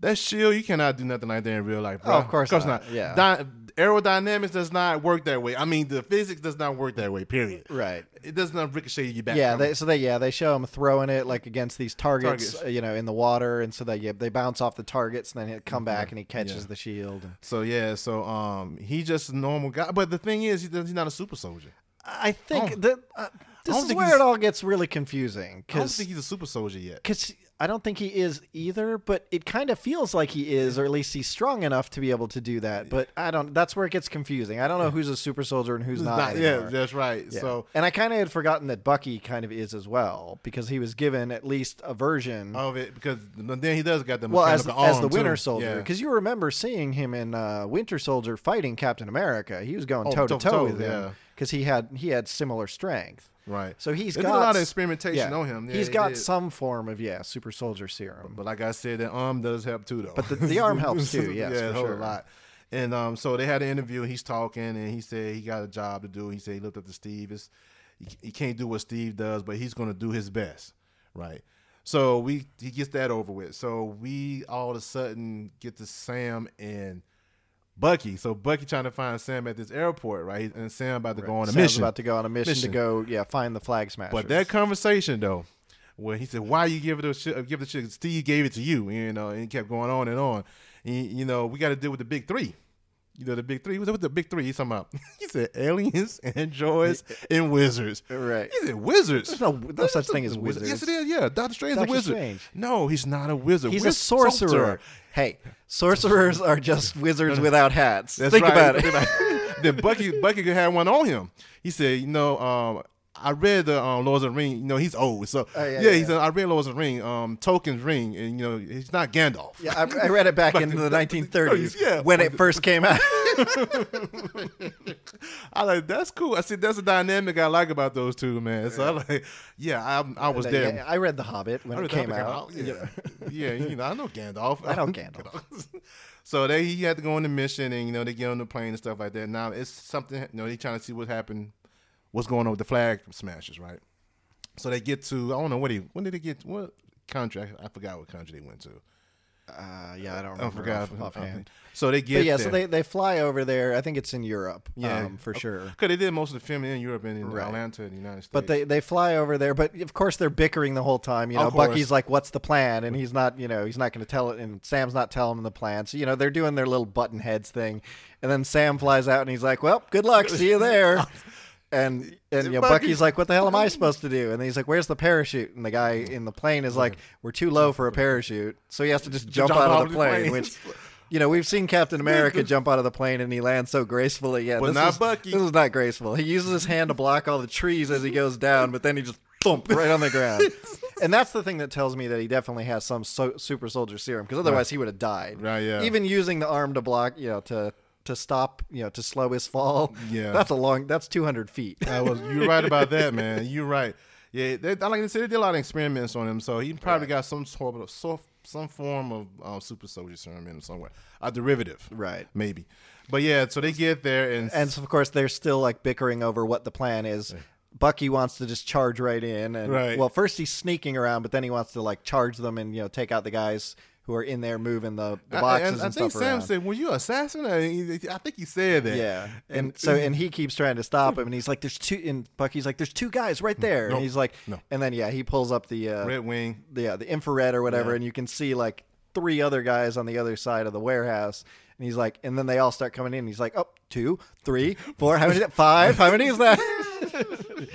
That shield, you cannot do nothing like that in real life, bro. Oh, of course not. Yeah. Di- aerodynamics does not work that way. I mean, the physics does not work that way. Period. Right. It does not ricochet you back. Yeah, they, so they yeah they show him throwing it like against these targets, Targets. you know, in the water, and so they yeah, they bounce off the targets, and then he come back and he catches Yeah. the shield. So yeah, so um, he just a normal guy. But the thing is, he he's not a super soldier. I think don't- that uh, this is where it all gets really confusing Cause, I don't think he's a super soldier yet. because I don't think he is either, but it kind of feels like he is, or at least he's strong enough to be able to do that. But I don't. That's where it gets confusing. I don't know who's a super soldier and who's not. Not- yeah, that's right. Yeah. So and I kind of had forgotten that Bucky kind of is as well because he was given at least a version. of it because then he does got the well, as, as the Winter too. Soldier, Yeah. because you remember seeing him in uh, Winter Soldier fighting Captain America. He was going Oh, toe to toe with him yeah. Because he had he had similar strength. Right. So he's They got a lot of experimentation yeah, on him. Yeah, he's got did. some form of yeah super soldier serum. But like I said, the arm does help too, though. But the- the arm helps too, yes, yeah, for sure. a lot. And um, so they had an interview. and He's talking, and he said he got a job to do. He said he looked up to Steve. It's, he, he can't do what Steve does, but he's going to do his best, right? So we he gets that over with. So we all of a sudden get to Sam and Bucky. So Bucky trying to find Sam at this airport, right? And Sam about to go on a Sam's mission. about to go on a mission, Mission. to go yeah find the flag smashers. But that conversation though, where he said, "Why you give it a shit? Uh, give the shit? Steve gave it to you," you know, and he kept going on and on. And, you know, we got to deal with the big three. You know, the big three. What's the big three? He's talking about. He said aliens, androids, and wizards. right. He said wizards. There's no- no such thing as wizards. Yes, it is. Yeah, Doctor Strange is a wizard. Strange. No, he's not a wizard. He's Wiz- a sorcerer. Hey, sorcerers are just wizards without hats. That's Think right. about it. then Bucky Bucky could have one on him. He said, you know, um, I read the um, Lords of the Ring. You know, he's old, so Oh, yeah, yeah, yeah, he said I read Lords of the Ring. Um, Tolkien's ring, and you know, he's not Gandalf. Yeah, I, I read it back in the 1930s Yeah. when it first came out. I like that's cool. I said that's a dynamic I like about those two, man. So I like, yeah, I, I was there. Yeah, I read The Hobbit when it came out. Yeah, yeah, you know, I know Gandalf. I know Gandalf. so they he had to go on the mission, and you know they get on the plane and stuff like that. Now it's something. You know, they trying to see what happened, what's going on with the flag smashers, right? So they get to I don't know what he when did they get what country? I, I forgot what country they went to. Uh, yeah, I don't I forgot off, offhand. So they get But yeah, there. so they, they fly over there. I think it's in Europe, Yeah. um, for sure. Because they did most of the filming in Europe and in Right. Atlanta, in the United States. But they, they fly over there, but of course they're bickering the whole time. You know. Bucky's like, "What's the plan?" And he's not, you know, he's not going to tell it, and Sam's not telling him the plan. So you know, they're doing their little button heads thing, and then Sam flies out and he's like, "Well, good luck, see you there." And and you know, Bucky- Bucky's like, "What the hell am I supposed to do?" And he's like, "Where's the parachute?" And the guy in the plane is like, "We're too low for a parachute," so he has to just jump, jump out out of the plane. plane. Which, you know, we've seen Captain America jump out of the plane and he lands so gracefully. Yeah, But this not is, Bucky. This is not graceful. He uses his hand to block all the trees as he goes down, but then he just thump right on the ground. And that's the thing that tells me that he definitely has some so- super soldier serum, because otherwise he would have died. Right, yeah. Even using the arm to block, you know, to to stop, you know, to slow his fall. Yeah. That's a long. That's two hundred feet. I was you're right about that, man. You're right. Yeah, they, like I said, they did a lot of experiments on him, so he probably got some sort of soft, some form of um, super soldier serum in him somewhere, a derivative, Right. Maybe. But yeah, so they get there and, And so of course they're still like bickering over what the plan is. Bucky wants to just charge right in, and Right. well, first he's sneaking around, but then he wants to like charge them and you know take out the guys who are in there moving the, the I- boxes and and, I think Sam around. said, "Were you assassin?" I, think he said that. Yeah, and so and he keeps trying to stop him, and he's like, "There's two." And Bucky's like, "There's two guys right there," No, and he's like, no. and then yeah, he pulls up the uh, Red Wing. the yeah, the infrared or whatever, Yeah. and you can see like three other guys on the other side of the warehouse. And he's like, and then they all start coming in. He's like, oh, two, three, four, how many? Five? How many is that?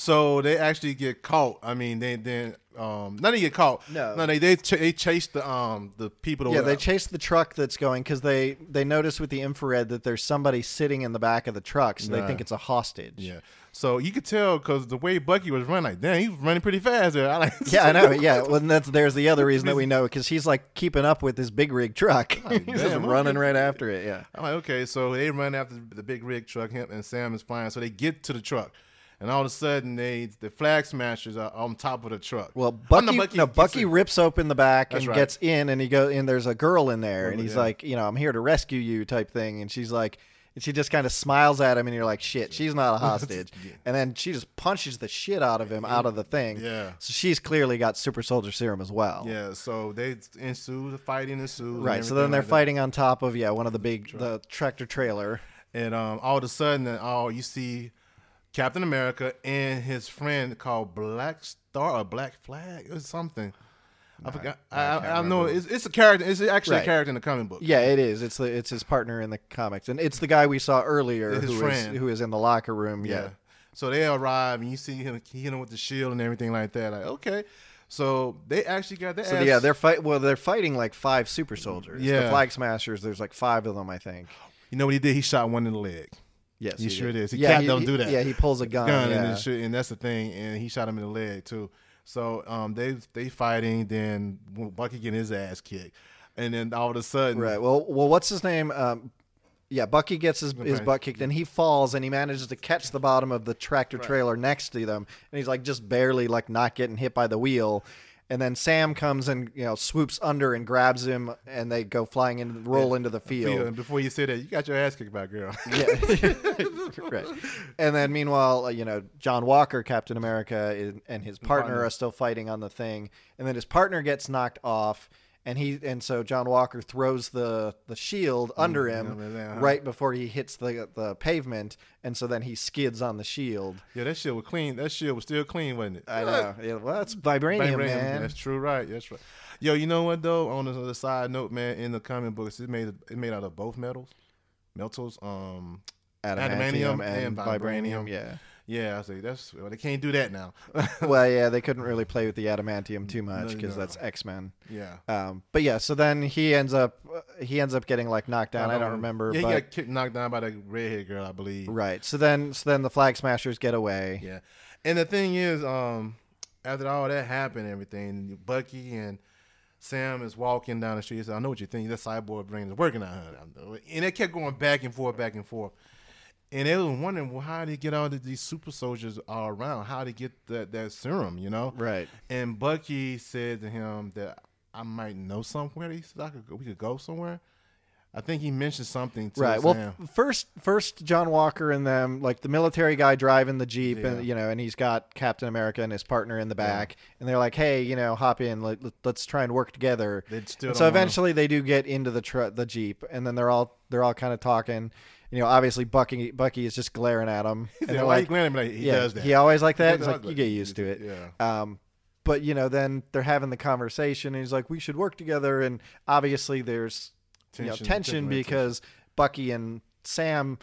So they actually get caught. I mean, they then um, none of get caught. No. no, they they ch- they chased the um the people. yeah, they chase the truck that's going because they they notice with the infrared that there's somebody sitting in the back of the truck, so they think it's a hostage. Yeah. So you could tell because the way Bucky was running, like, damn, he was running pretty fast there. I like, Yeah, I know. Yeah, well, and that's there's the other reason that we know because he's like keeping up with this big rig truck. he's just running okay. right after it. Yeah. I'm like, okay, so they run after the big rig truck, him and Sam is flying. So they get to the truck, and all of a sudden, they the flag smashers are on top of the truck. Well, Oh, Bucky, no, Bucky rips open the back That's and right. gets in, and he goes, and there's a girl in there, and he's yeah. like, you know, I'm here to rescue you, type thing, and she's like, and she just kind of smiles at him, and you're like, "Shit, she's not a hostage." And then she just punches the shit out of him out of the thing. Yeah. So she's clearly got super soldier serum as well. Yeah, so they ensue the fighting ensues. Right. So then they're like that. fighting on top of yeah one of the big the tractor trailer. and um, all of a sudden, oh, you see Captain America and his friend called Black Star or Black Flag or something. I forgot. I, I I, I know it's, it's a character. It's actually Right. a character in the comic book. Yeah, it is. It's the it's his partner in the comics, and it's the guy we saw earlier His who is friend. who is in the locker room. Yeah. Yeah. So they arrive and you see him he hit him with the shield and everything like that. Like, okay. So they actually got their So ass- yeah, they're fight. Well, they're fighting like five super soldiers. Yeah, the. Flag Smashers. There's like five of them, I think. You know what he did? He shot one in the leg. Yes, He sure did. He yeah, cat don't do that. Yeah, he pulls a gun. gun yeah. and, shit, and that's the thing. And he shot him in the leg too. So um, they they fighting. Then Bucky getting his ass kicked, and then all of a sudden, Right. Well, well, what's his name? Um, yeah, Bucky gets his, his butt kicked and he falls and he manages to catch the bottom of the tractor trailer next to them and he's like just barely like not getting hit by the wheel. And then Sam comes and you know swoops under and grabs him and they go flying and roll into the field. and before you say that, you got your ass kicked by a girl. Yeah. right. And then meanwhile, uh, you know, John Walker, Captain America, and his partner partner. are still fighting on the thing. And then his partner gets knocked off. And he and so John Walker throws the, the shield under him yeah, yeah, right before he hits the the pavement, and so then he skids on the shield. yeah, that shield was clean. That shield was still clean, wasn't it? I know. Yeah, well, that's vibranium, Vibranium. man. That's true, right? That's right. Yo, you know what though? On the other side note, man, in the comic books, it made it made out of both metals, metals. Um, Adamantium, Adamantium and, and vibranium. vibranium. Yeah. Yeah, I say that's well, they can't do that now. Well, yeah, they couldn't really play with the adamantium too much because no. that's X Men. yeah. Um, but yeah, so then he ends up he ends up getting like knocked down. I don't remember. Yeah, but, he got kicked, knocked down by the redhead girl, I believe. right. So then so then the Flag Smashers get away. Yeah, and the thing is, um, after all that happened, everything, Bucky and Sam is walking down the street. He said, "I know what you think. That cyborg brain is working on her," and they kept going back and forth, back and forth. And they were wondering, well, how did they get all of these super soldiers all around? How to get that, that serum, you know? Right. And Bucky said to him that I might know somewhere. He said I could go, we could go somewhere. I think he mentioned something to Right. Well, Sam. f- first, first John Walker and them, like the military guy driving the jeep, Yeah. and you know, and he's got Captain America and his partner in the back, and they're like, "Hey, you know, hop in, let, us try and work together." So eventually, they do get into the tr- the jeep, and then they're all they're all kind of talking. You know, obviously Bucky Bucky is just glaring at him, and they're like, glaring at me like he yeah, does that?" he always like that. It's like you get used to it. Yeah. Um, but you know, then they're having the conversation, and he's like, "We should work together." And obviously, there's you know, Tension, tension because Bucky and Sam,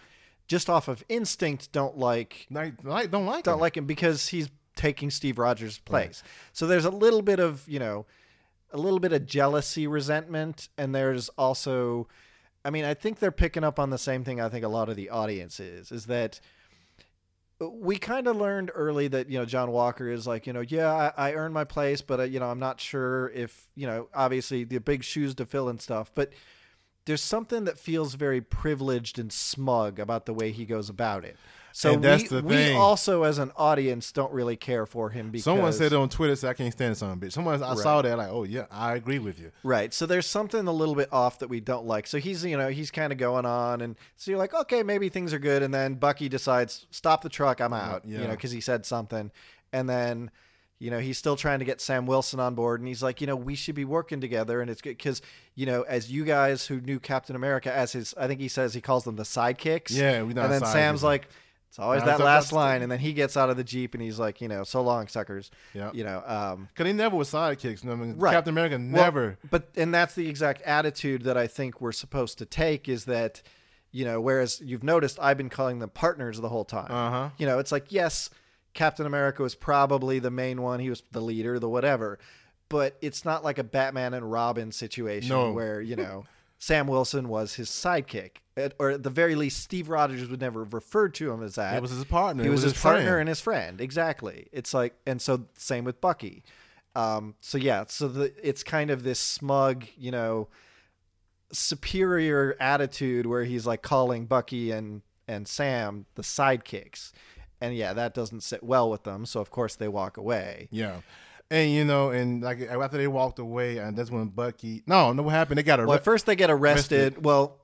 just off of instinct, don't like Like, like, don't like don't him. like him because he's taking Steve Rogers' place. So there's a little bit of you know, a little bit of jealousy, resentment, and there's also, I mean, I think they're picking up on the same thing. I think a lot of the audience is is that we kind of learned early that you know John Walker is like you know yeah I, I earned my place but uh, you know I'm not sure if you know obviously the big shoes to fill and stuff but there's something that feels very privileged and smug about the way he goes about it. So And that's we, the we also as an audience don't really care for him because Someone said on Twitter, said, "I can't stand some bitch." Someone I saw that, like, "Oh yeah, I agree with you." Right. So there's something a little bit off that we don't like. So he's, you know, he's kind of going on, and so you're like, okay, maybe things are good, and then Bucky decides, stop the truck, I'm out, you know, because he said something, and then, you know, he's still trying to get Sam Wilson on board, and he's like, you know, we should be working together, and it's good because, you know, as you guys who knew Captain America as his, I think he says he calls them the sidekicks. Yeah, And then. Sam's like. It's always that last line, and then he gets out of the jeep and he's like, you know, so long, suckers. Yeah. You know, um, Because they never was sidekicks. I mean, Right. Captain America well, never. but and that's the exact attitude that I think we're supposed to take is that, you know, whereas you've noticed I've been calling them partners the whole time. Uh huh. You know, it's like yes, Captain America was probably the main one. He was the leader, the whatever. But it's not like a Batman and Robin situation No. where you know Sam Wilson was his sidekick, At- or at the very least, Steve Rogers would never refer to him as that. It was his partner. He It was, his, friend. partner and his friend. Exactly. It's like, and so same with Bucky. Um, so yeah, so the it's kind of this smug, you know, superior attitude where he's like calling Bucky and and Sam the sidekicks, and yeah, that doesn't sit well with them. So of course they walk away. Yeah. And you know, and like after they walked away, and that's when Bucky. No, no, what happened? They got arrested. Well, first they get arrested. Well,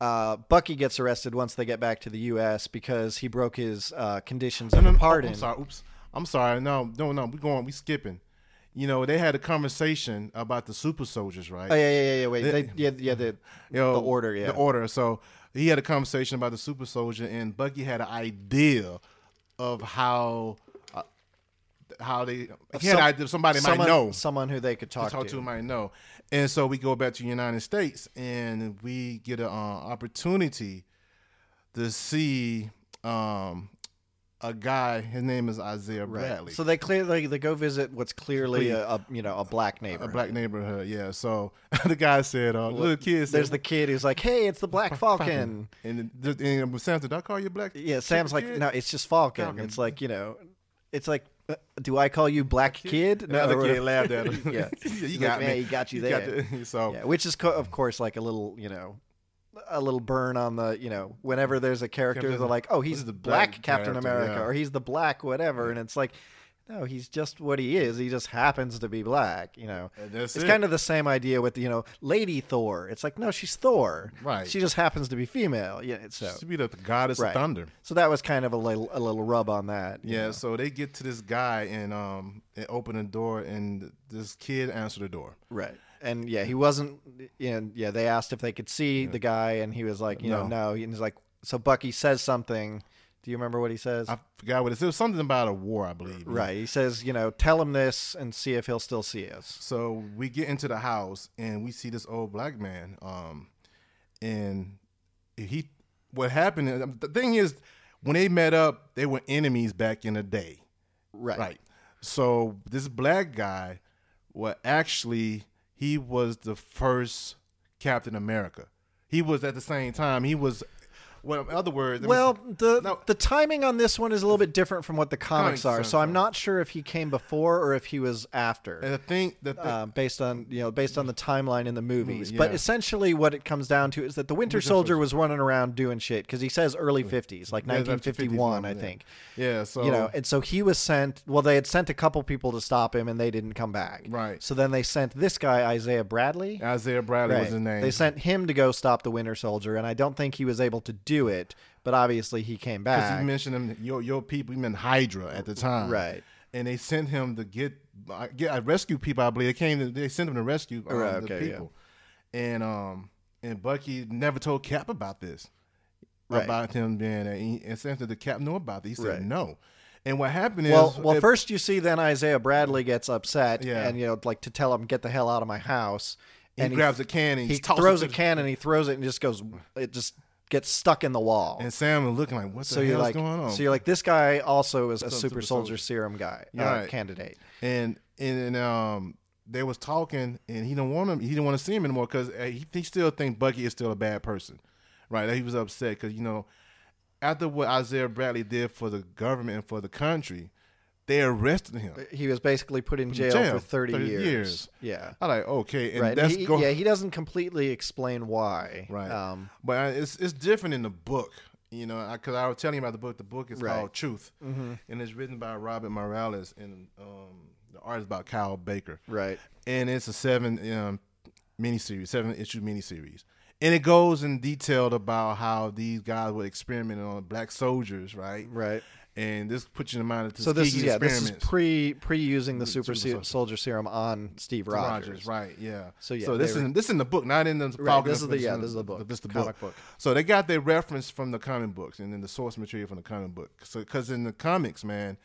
uh, Bucky gets arrested once they get back to the U.S. because he broke his uh, conditions No, of no, oh, pardon. I'm sorry. Oops. I'm sorry. No, no, no. We going. We skipping. You know, they had a conversation about the super soldiers, right? Oh yeah, yeah, yeah. yeah. Wait, The- they, yeah, yeah. The, You know, the order, yeah. The order. So he had a conversation about the super soldier, and Bucky had an idea of how uh, how they. He had some- idea. Somebody someone, might know. someone who they could talk, talk to. to might know. And so we go back to the United States, and we get an uh, opportunity to see um, a guy. His name is Isaiah Right. Bradley. So they clearly they go visit what's clearly a, a you know a black a neighborhood. black neighborhood, yeah. So the guy said, uh, "Little kid, said, There's the kid who's like, "Hey, it's the Black Falcon." And, the, and Sam said, "Did I call you black?" Yeah, Sam's like, kid?" "No, it's just Falcon." Falcon. It's like you know, it's like, Uh, do I call you Black Kid? The other kid laughed at him. yeah, you got like, me. "Man, he got you there." the- so yeah, which is co- of course like a little you know. A little burn on the, you know, whenever there's a character, Captain- they're like, "Oh, he's the the black, Captain America," yeah. or "He's the black whatever," and it's like, no, he's just what he is. He just happens to be black, you know. It's it. kind of the same idea with you know Lady Thor. It's like no, she's Thor. Right. She just happens to be female. Yeah. So she be the goddess Right. of thunder. so that was kind of a little a little rub on that. Yeah, know. so they get to this guy and um and open the door and this kid answered the door. Right. And yeah, he wasn't. And yeah, they asked if they could see the guy, and he was like, you know, no. And he's like, so Bucky says something. Do you remember what he says? I forgot what it, it was. Something about a war, I believe. right. He says, you know, tell him this and see if he'll still see us. So we get into the house and we see this old black man. Um, and he, what happened? The thing is, when they met up, they were enemies back in the day. Right. Right. So this black guy, well, actually, he was the first Captain America. He was at the same time. He was, well, in other words, Well, the No. the timing on this one is a little bit different from what the comics Comics are. So I'm not sure if he came before or if he was after. and the thing that uh, based on you know based on the timeline in the movies. Movie, But essentially, what it comes down to is that the Winter Winter Soldier was running around doing shit because he says early fifties, like Yeah, that's 1951, I 51, yeah. think. yeah, so You know, and so he was sent. Well, they had sent a couple people to stop him, and they didn't come back. Right. So then they sent this guy Isaiah Bradley. Isaiah Bradley Right. was his name. They sent him to go stop the Winter Soldier, and I don't think he was able to do it. But obviously, he came Because back. he mentioned them, your your people, he meant Hydra at the time, Right. And they sent him to get uh, get uh, rescue people. I believe they came. To, they sent him to rescue um, Right, the okay, yeah. people. And um and Bucky never told Cap about this, Right. about him being. A, he, and since the Cap knew about this. he said Right. no. And what happened is, well, well, it- first you see then Isaiah Bradley gets upset, Yeah. and you know, like to tell him get the hell out of my house. he and grabs a can and he throws a can and he throws it and just goes it just gets stuck in the wall And Sam is looking like, what the so you're hell's like going on? so you're like this guy also is a So- super super soldier soldier. serum guy uh, Right. candidate and and um they was talking and he don't want him he didn't want to see him anymore because he, he still think Bucky is still a bad person right he was upset because you know after what Isaiah Bradley did for the government and for the country they arrested him. He was basically put in jail, jail for 30, 30 years. years. yeah. I like okay and right that's he, go yeah he doesn't completely explain why right. um but uh, it's it's different in the book you know because I, was telling you about the book. The book is Right. called Truth and it's written by Robert Morales and um the art is about Kyle Baker. Right. And it's a seven um, miniseries, seven issue miniseries, and it goes in detail about how these guys were experimenting on black soldiers, right? right And this puts you in mind of the so this is yeah this is experiments. pre pre using the super, Super soldier. soldier serum on Steve Rogers, Rogers, right? Yeah. So, yeah, so this is were- this in the book, not in the Right, Falcon this is the yeah this is the book This is the comic book. book So they got their reference from the comic books and then the source material from the comic book. So because in the comics, man,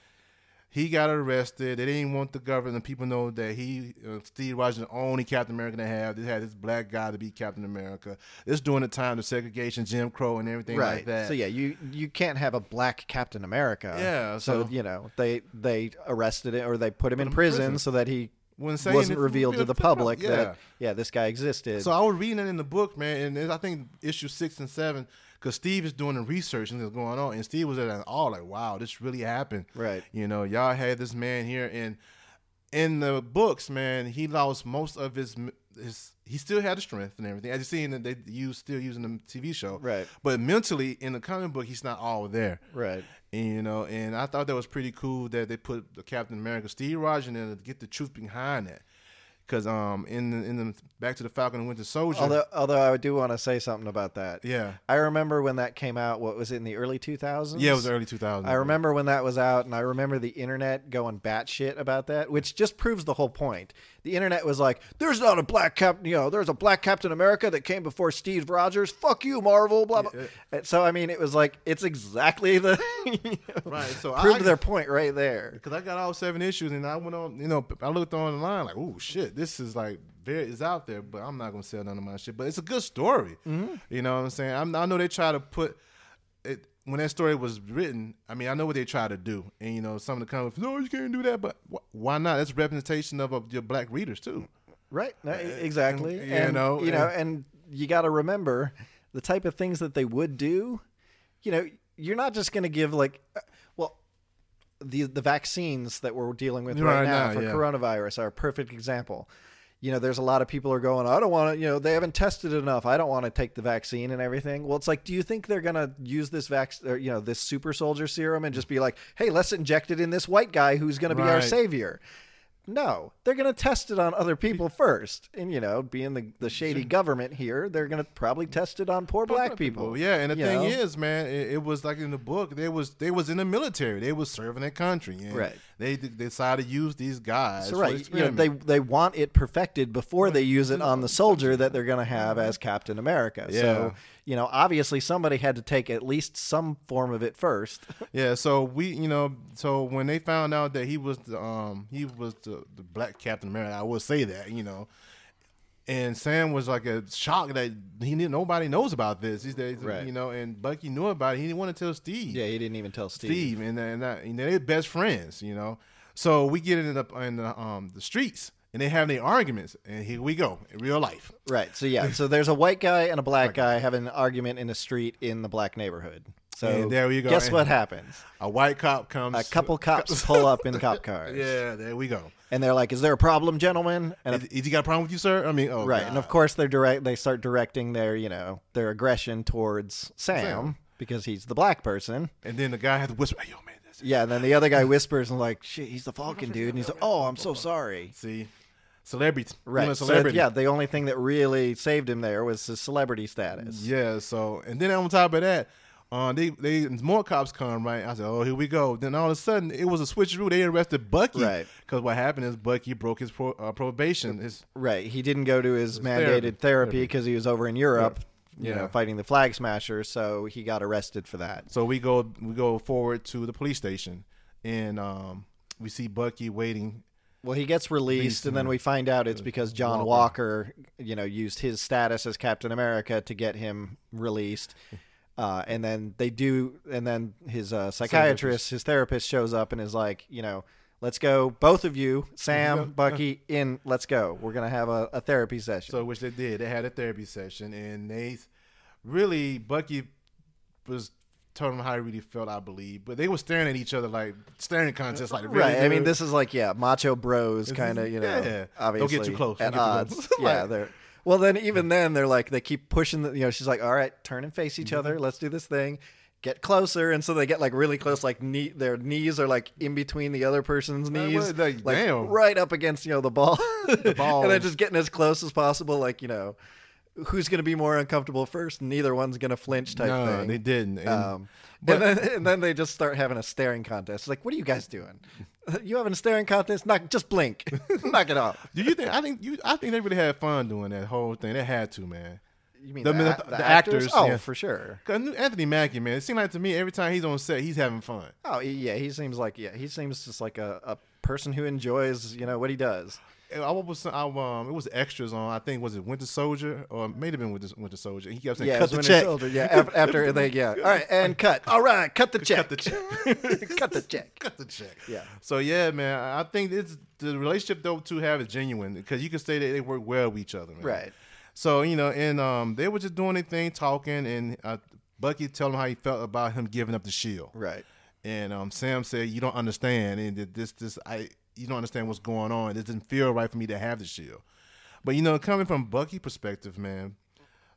he got arrested. They didn't want the government people know that he, uh, Steve Rogers, the only Captain America they have. They had this black guy to be Captain America. This during the time of segregation, Jim Crow, and everything right like that. so yeah you you can't have a black captain america Yeah, so, so- you know they they arrested it or they put him in in prison, prison. so that he When saying wasn't revealed to the public yeah. that yeah this guy existed So I was reading it in the book, man, and I think issue six and seven, because Steve is doing the research and what's going on, and Steve was at an all like, "Wow, this really happened." Right. You know, y'all had this man here, and in the books, man, he lost most of his his. He still had the strength and everything. As you see, that they use still using the TV show, Right. But mentally, in the comic book, he's not all there. right And, you know, and I thought that was pretty cool that they put the Captain America, Steve Rogers, in there to get the truth behind that. Because um in the, in the back to the Falcon and Winter Soldier. Although, although I do want to say something about that. yeah, I remember when that came out. What was it in the early 2000s? yeah, it was early 2000s. I remember when that was out, and I remember the internet going batshit about that, which just proves the whole point. The internet was like, "There's not a black cap, you know, there's a black Captain America that came before Steve Rogers. Fuck you, Marvel." Blah blah. And So I mean, it was like it's exactly the Right, so I proved I- their point right there. because I got all seven issues and I went on, you know, I looked on the line like, oh shit, this is like very it's out there, but I'm not gonna sell none of my shit. But it's a good story. Mm-hmm. You know what I'm saying? I'm, I know they try to put it when that story was written. I mean, I know what they try to do, and you know, some of the comments, no, you can't do that. But wh- why not? That's representation of, of your black readers too. Right. No, e- exactly. you and, know, you know, and- and you got to remember the type of things that they would do. You know, you're not just to give like, uh, the the vaccines that we're dealing with right, Right now, now, for yeah. coronavirus are a perfect example. You know, there's a lot of people are going, I don't want to, you know, they haven't tested enough. I don't want to take the vaccine and everything. Well, it's like, do you think they're going to use this vaccine, you know, this super soldier serum and just be like, hey, let's inject it in this white guy who's going to be our savior? No, they're going to test it on other people first. And, you know, being the, the shady government here, they're going to probably test it on poor black people. Yeah, and the you thing know? is, man, it, it was like in the book. They was they was in the military. They was serving their country. Right. They d- decided to use these guys. So right, you know, they they want it perfected before they use it on the soldier that they're going to have as Captain America. Yeah. So you know, obviously somebody had to take at least some form of it first. Yeah, so we, you know, so when they found out that he was the, um, he was the, the black Captain America, I will say that, you know, and Sam was like a shock that he didn't, nobody knows about this. He's, he's Right. you know, and Bucky knew about it. He didn't want to tell Steve. yeah, he didn't even tell Steve. Steve, and and, that, and they're best friends, you know. So we get in the in the um the streets, and they have their arguments, and here we go in real life. Right. So yeah, so there's a white guy and a black guy having an argument in a street in the black neighborhood. So And there you go. Guess And- what happens? A white cop comes. A couple cops pull up in cop cars. Yeah, there we go. And they're like, "Is there a problem, gentlemen?" And Is, is he got a problem with you, sir? I mean, oh, Right, and of course they're direct. They start directing their, you know, their aggression towards Sam, Sam. because he's the black person. And then the guy had to whisper, "Hey, yo, man, that's Yeah, and then the other guy whispers and like, "Shit, he's the Falcon dude," and he's like, "Oh, I'm so sorry." See, celebrity, Right, a so celebrity. yeah, the only thing that really saved him there was his celebrity status. yeah. So, and then on top of that, uh, they they more cops come right. I said, oh, here we go. Then all of a sudden, it was a switcheroo. They arrested Bucky, Right. Because what happened is Bucky broke his pro, uh, probation. His Right, he didn't go to his therapy. mandated therapy because he was over in Europe, you Yeah. know, fighting the Flag Smashers. So he got arrested for that. so we go we go forward to the police station, and um, we see Bucky waiting. Well, he gets Released, and then we find out it's because John Walker, you know, used his status as Captain America to get him released. Uh, and then they do, and then his uh, psychiatrist, his therapist shows up and is like, you know, let's go, both of you, Sam, Bucky, in, let's go. We're gonna have a, a therapy session. So which they did. They had a therapy session, and they really Bucky was telling him how he really felt, I believe. But they were staring at each other like staring contests, like really, right. I mean, this is like, yeah, macho bros, kind of, you know, yeah. Don't obviously get too close. At odds. close. yeah, they're. Well, then even then they're like they keep pushing the. You know, she's like, "All right, turn and face each Mm-hmm. other. Let's do this thing." Get closer, and so they get like really close. Like knee, their knees are like in between the other person's Like, knees, what, like, damn. right up against you know the ball, the ball and then balls. just getting as close as possible. Like you know, who's going to be more uncomfortable first? Neither one's going to flinch type no, thing. they didn't. And, Um, but- and then and then they just start having a staring contest. It's like, what are you guys doing? You having a staring contest? Knock, just blink, knock it off. do you think? I think you. I think they really had fun doing that whole thing. They had to, man. You mean The- the, the- the actors? actors, Oh, yeah. for sure. Cause Anthony Mackie, man, it seemed like to me every time he's on set, he's having fun. Oh, yeah. He seems like yeah. He seems just like a, a person who enjoys you know what he does. I was, I, um, it was extras on. I think was it Winter Soldier or it may have been Winter, Winter Soldier. He kept saying, Yeah, "Cut the was check." Soldier. Yeah, after, after they yeah. All right, and cut. All right, cut the check. Cut the check. cut the check. Cut the check. Yeah. So yeah, man, I think it's the relationship those two have is genuine because you can say that they work well with each other, man. Right. So you know, and um, they were just doing their thing, talking, and uh, Bucky telling him how he felt about him giving up the shield, Right. and um, Sam said, "You don't understand, and this, this, I, you don't understand what's going on. It doesn't feel right for me to have the shield." But you know, coming from Bucky perspective, man,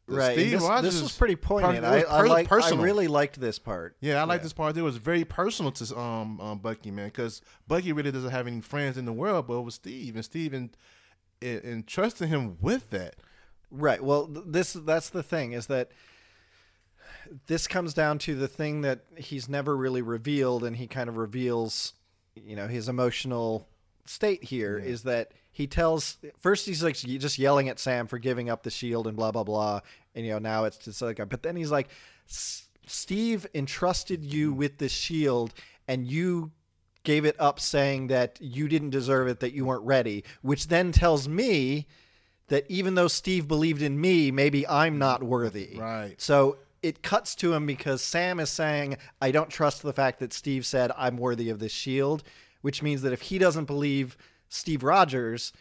Right. Steve this, Rogers this was pretty poignant. I, was I, per- like, I really liked this part. Yeah, I like this part. It was very personal to um, um Bucky, man, because Bucky really doesn't have any friends in the world, but it was Steve, and Steve and and, and trusting him with that. Right. Well, this that's the thing is that this comes down to the thing that he's never really revealed, and he kind of reveals, you know, his emotional state here is that he tells first he's like just yelling at Sam for giving up the shield and blah blah blah, and you know now it's just like, but then he's like, "S- Steve entrusted you mm-hmm. with the shield, and you gave it up saying that you didn't deserve it, that you weren't ready, which then tells me that even though Steve believed in me, maybe I'm not mm-hmm. worthy. Right. So it cuts to him because Sam is saying, I don't trust the fact that Steve said I'm worthy of this shield, which means that if he doesn't believe Steve Rogers,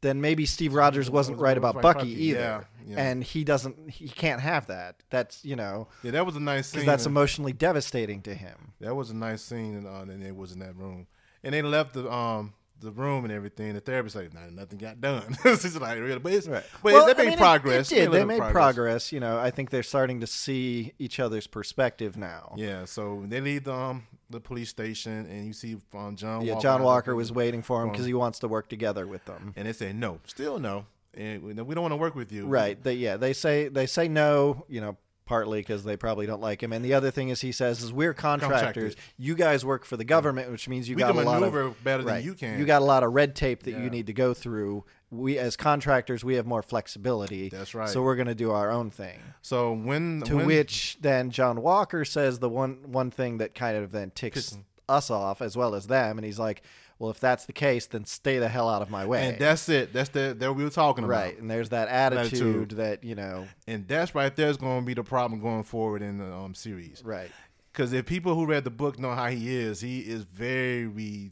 then maybe Steve Rogers wasn't right about Bucky either. yeah, yeah. And he doesn't he can't have that. That's, you know, Yeah, that was a nice scene. because that's emotionally devastating to him. That was a nice scene, and, uh, and it was in that room. And they left the um the room and everything. The therapist like, nah, nothing got done. it's like really, but it's right. but Well, they I made mean, progress. It, did. They little made progress. You know, I think they're starting to see each other's perspective now. Yeah, so they leave the um the police station, and you see um, John. Yeah, Walker John Walker was waiting for him because he wants to work together with them. and they say no, still no, and we we don't want to work with you. Right. They, yeah. They say they say no. You know, partly because they probably don't like him, and the other thing is he says is we're contractors. Contractors. You guys work for the government, which means you We got a lot of better than you can. You got a lot of red tape that you need to go through. We as contractors, we have more flexibility. That's right. So we're going to do our own thing. So when To when, which then John Walker says the one one thing that kind of then ticks us off as well as them, and he's like, "Well, if that's the case, then stay the hell out of my way." and that's it. That's the that we were talking about. right, and there's that attitude, Attitude. that you know, And that's right there is going to be the problem going forward in the um, series. right, Because if people who read the book know how he is, he is very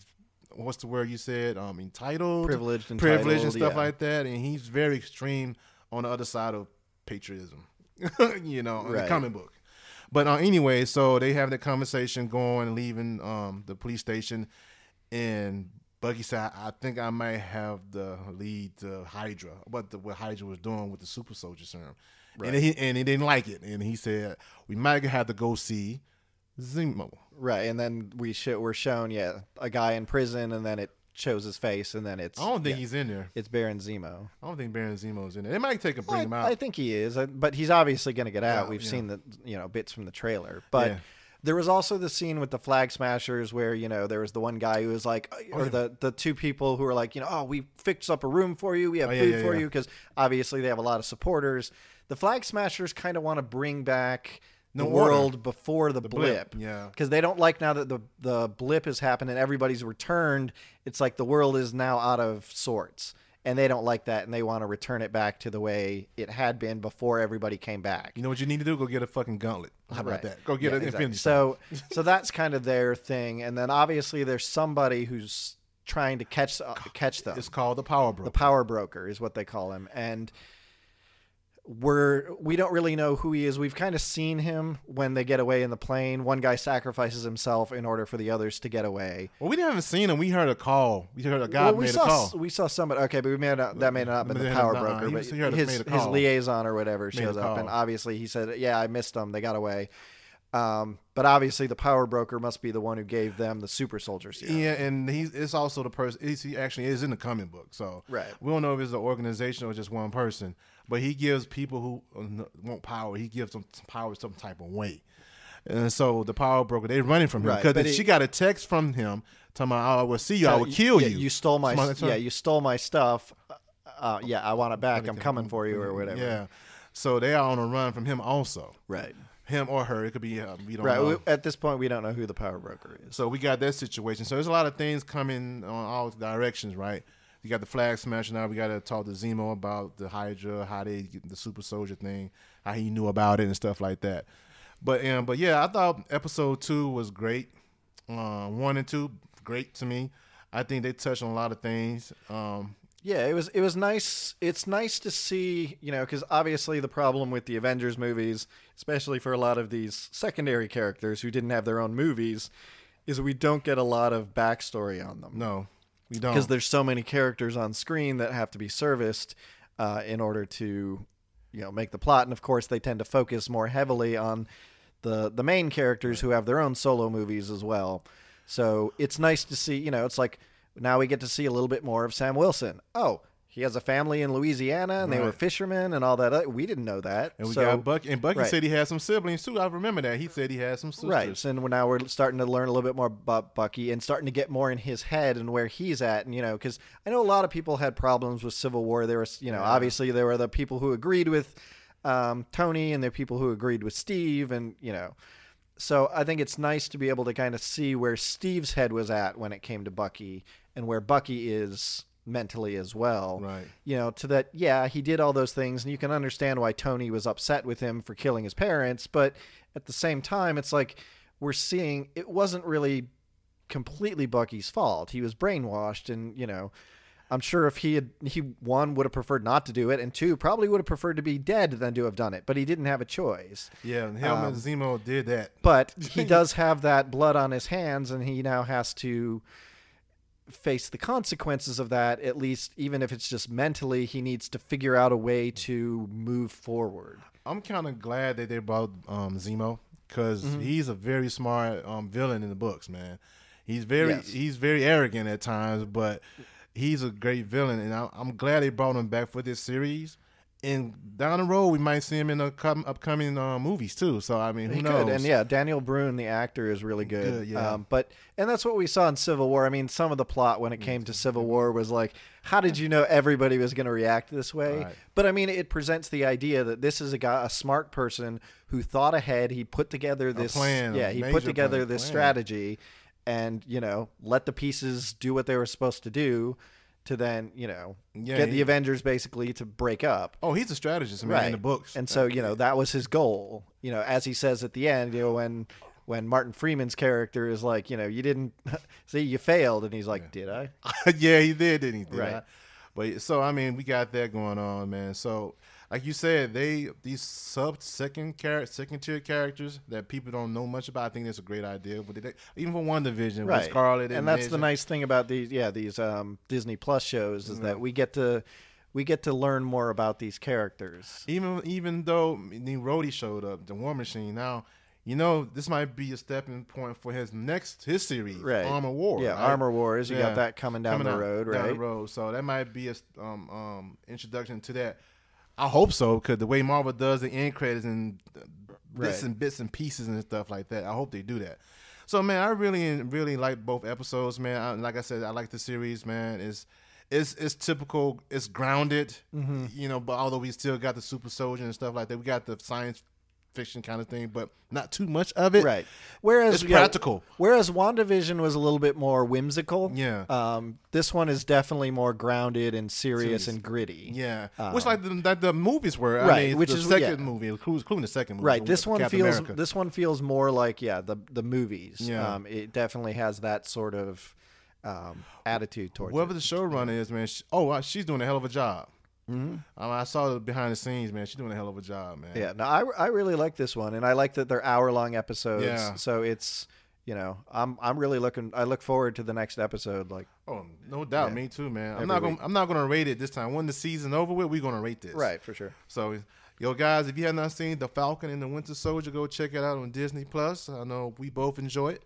what's the word you said? Um, entitled, Privileged, privileged, and stuff yeah. like that. And he's very extreme on the other side of patriotism. you know, in the Right. comic book. But uh, anyway, so they have that conversation going leaving um, the police station, and Bucky said, "I think I might have the lead to Hydra, what the what Hydra was doing with the super soldier serum." And he and he didn't like it, and he said, "We might have to go see Zemo." right, and then we show we're shown yeah a guy in prison, and then it shows his face, and then it's I don't think yeah, he's in there. it's Baron Zemo. I don't think Baron Zemo's in there. They might take a bring I, him out. I think he is, uh, but he's obviously going to get out. Yeah, We've yeah. seen the you know bits from the trailer, but. There was also the scene with the flag smashers where you know there was the one guy who was like, Oh, or the the two people who were like, you know, oh, we fixed up a room for you, we have Oh, yeah, food yeah, for yeah. you because obviously they have a lot of supporters. The flag smashers kind of want to bring back the No order. world before the, The blip, blip, yeah. because they don't like now that the the blip has happened and everybody's returned. It's like the world is now out of sorts, and they don't like that, and they want to return it back to the way it had been before everybody came back. you know what you need to do? Go get a fucking gauntlet. How about Right. that? Go get Yeah, an exactly. Infinity So, so that's kind of their thing, and then obviously there's somebody who's trying to catch uh, catch them. It's called the Power Broker. The power broker is what they call him, and we're we don't really know who he is. We've kind of seen him when they get away in the plane. One guy sacrifices himself in order for the others to get away. well, we haven't seen him. We heard a call. We heard a guy well, we made saw a call. we saw somebody. Okay, but we may not, that may not have been the power uh, broker, he but his his liaison or whatever Made shows up, and obviously he said, "Yeah, I missed them. They got away." Um, but obviously the power broker must be the one who gave them the super soldier serum. Yeah, and he's it's also the person. He actually is in the comic book, so Right. We don't know if it's an organization or just one person, but he gives people who uh, want power. He gives them power some type of way, and so the power broker they're running from him because but she got a text from him telling me, "I will see you. I will kill yeah, you. You stole my Something yeah, you stole my stuff. Uh, yeah, I want it back. I'm coming for you or whatever. Yeah, so they are on a run from him also. Right. Him or her, it could be. Uh, we don't Right. know. At this point, we don't know who the power broker is. So we got that situation. So there's a lot of things coming on all directions, right? You got the flag smash now. We got to talk to Zemo about the Hydra, how they the super soldier thing, how he knew about it and stuff like that. But um, but yeah, I thought episode two was great. Uh, one and two, great to me. I think they touched on a lot of things. Um, Yeah, it was it was nice. It's nice to see, you know, because obviously the problem with the Avengers movies, especially for a lot of these secondary characters who didn't have their own movies, is we don't get a lot of backstory on them no, we don't. because there's so many characters on screen that have to be serviced uh, in order to, you know, make the plot. And of course, they tend to focus more heavily on the the main characters who have their own solo movies as well. So it's nice to see, you know, it's like now we get to see a little bit more of Sam Wilson. Oh, he has a family in Louisiana and they were fishermen and all that. We didn't know that. And we so, got Bucky, and Bucky right. said he had some siblings too. I remember that he said he had some sisters. Right. So now we're starting to learn a little bit more about Bucky and starting to get more in his head and where he's at. And, you know, because I know a lot of people had problems with Civil War. There was, you know, Yeah. obviously there were the people who agreed with um, Tony and there are people who agreed with Steve. And, you know, so I think it's nice to be able to kind of see where Steve's head was at when it came to Bucky and where Bucky is mentally as well Right. you know, to that, yeah, he did all those things, and you can understand why Tony was upset with him for killing his parents. But at the same time, it's like we're seeing it wasn't really completely Bucky's fault. He was brainwashed, and you know, I'm sure if he had, he one would have preferred not to do it, and two probably would have preferred to be dead than to have done it. But he didn't have a choice. Yeah, and him Um, Zemo did that. But he does have that blood on his hands, and he now has to face the consequences of that. At least, even if it's just mentally, he needs to figure out a way to move forward. I'm kind of glad that they brought um, Zemo because Mm-hmm. he's a very smart um, villain in the books, man. He's very Yes. he's very arrogant at times, but he's a great villain, and I, I'm glad they brought him back for this series. And down the road, we might see him in the com- upcoming uh, movies too. So I mean, who He knows? could, and yeah, Daniel Brühl, the actor, is really good. Good, yeah. Um, but and that's what we saw in Civil War. I mean, some of the plot when it came to Civil War was like, how did you know everybody was going to react this way? Right. But I mean, it presents the idea that this is a guy, a smart person who thought ahead. He put together this plan, Yeah, he put together plan- this plan. strategy, and you know, let the pieces do what they were supposed to do. To then, you know, Yeah, get the Avengers basically to break up. oh, he's a strategist, man, in the books. And so, you know, that was his goal. You know, as he says at the end, you know, when when Martin Freeman's character is like, you know, you didn't see, you failed, and he's like, did I? yeah, he did, didn't he? Did Right. I? But so I mean, we got that going on, man. So like you said, they these sub second char- second tier characters that people don't know much about. I think that's a great idea. But they, even for WandaVision, with Scarlet and that's the nice thing about these, yeah, these um, Disney Plus shows is that we get to we get to learn more about these characters. Even even though Rhodey showed up, the War Machine. Now you know this might be a stepping point for his next his series, Right. Armor War. Yeah, right? Armor Wars. You Yeah. got that coming down Coming the road, down right? the road. So that might be a um, um, introduction to that. I hope so, because the way Marvel does the end credits and bits Right. and bits and pieces and stuff like that, I hope they do that. So man, I really really like both episodes, man. I, like I said, I like the series, man. It's it's it's typical. It's grounded, Mm-hmm. you know. But although we still got the super soldier and stuff like that, we got the science fiction kind of thing, but not too much of it. Right. Whereas It's practical. Whereas WandaVision was a little bit more whimsical. Yeah. Um, this one is definitely more grounded and serious Serious. and gritty. Yeah, which like the, that the movies were. I Um, Right, mean, which the is- second yeah. movie, including the second movie. Right. This one Captain feels America. this one feels more like yeah the the movies. Yeah. Um, it definitely has that sort of um, attitude towards Whoever it. the showrunner is, man. She, oh, uh, she's doing a hell of a job. Mm-hmm. Um, I saw the behind the scenes, man. She's doing a hell of a job, man. Yeah. No, I I really like this one, and I like that they're hour long episodes. Yeah. So it's you know I'm I'm really looking. I look forward to the next episode. Like Oh, no doubt. Yeah. Me too, man. Every I'm not week. gonna I'm not gonna rate it this time. When the season over with, we're gonna rate this. Right, for sure. So, yo, guys, if you have not seen The Falcon and the Winter Soldier, go check it out on Disney Plus. I know we both enjoy it.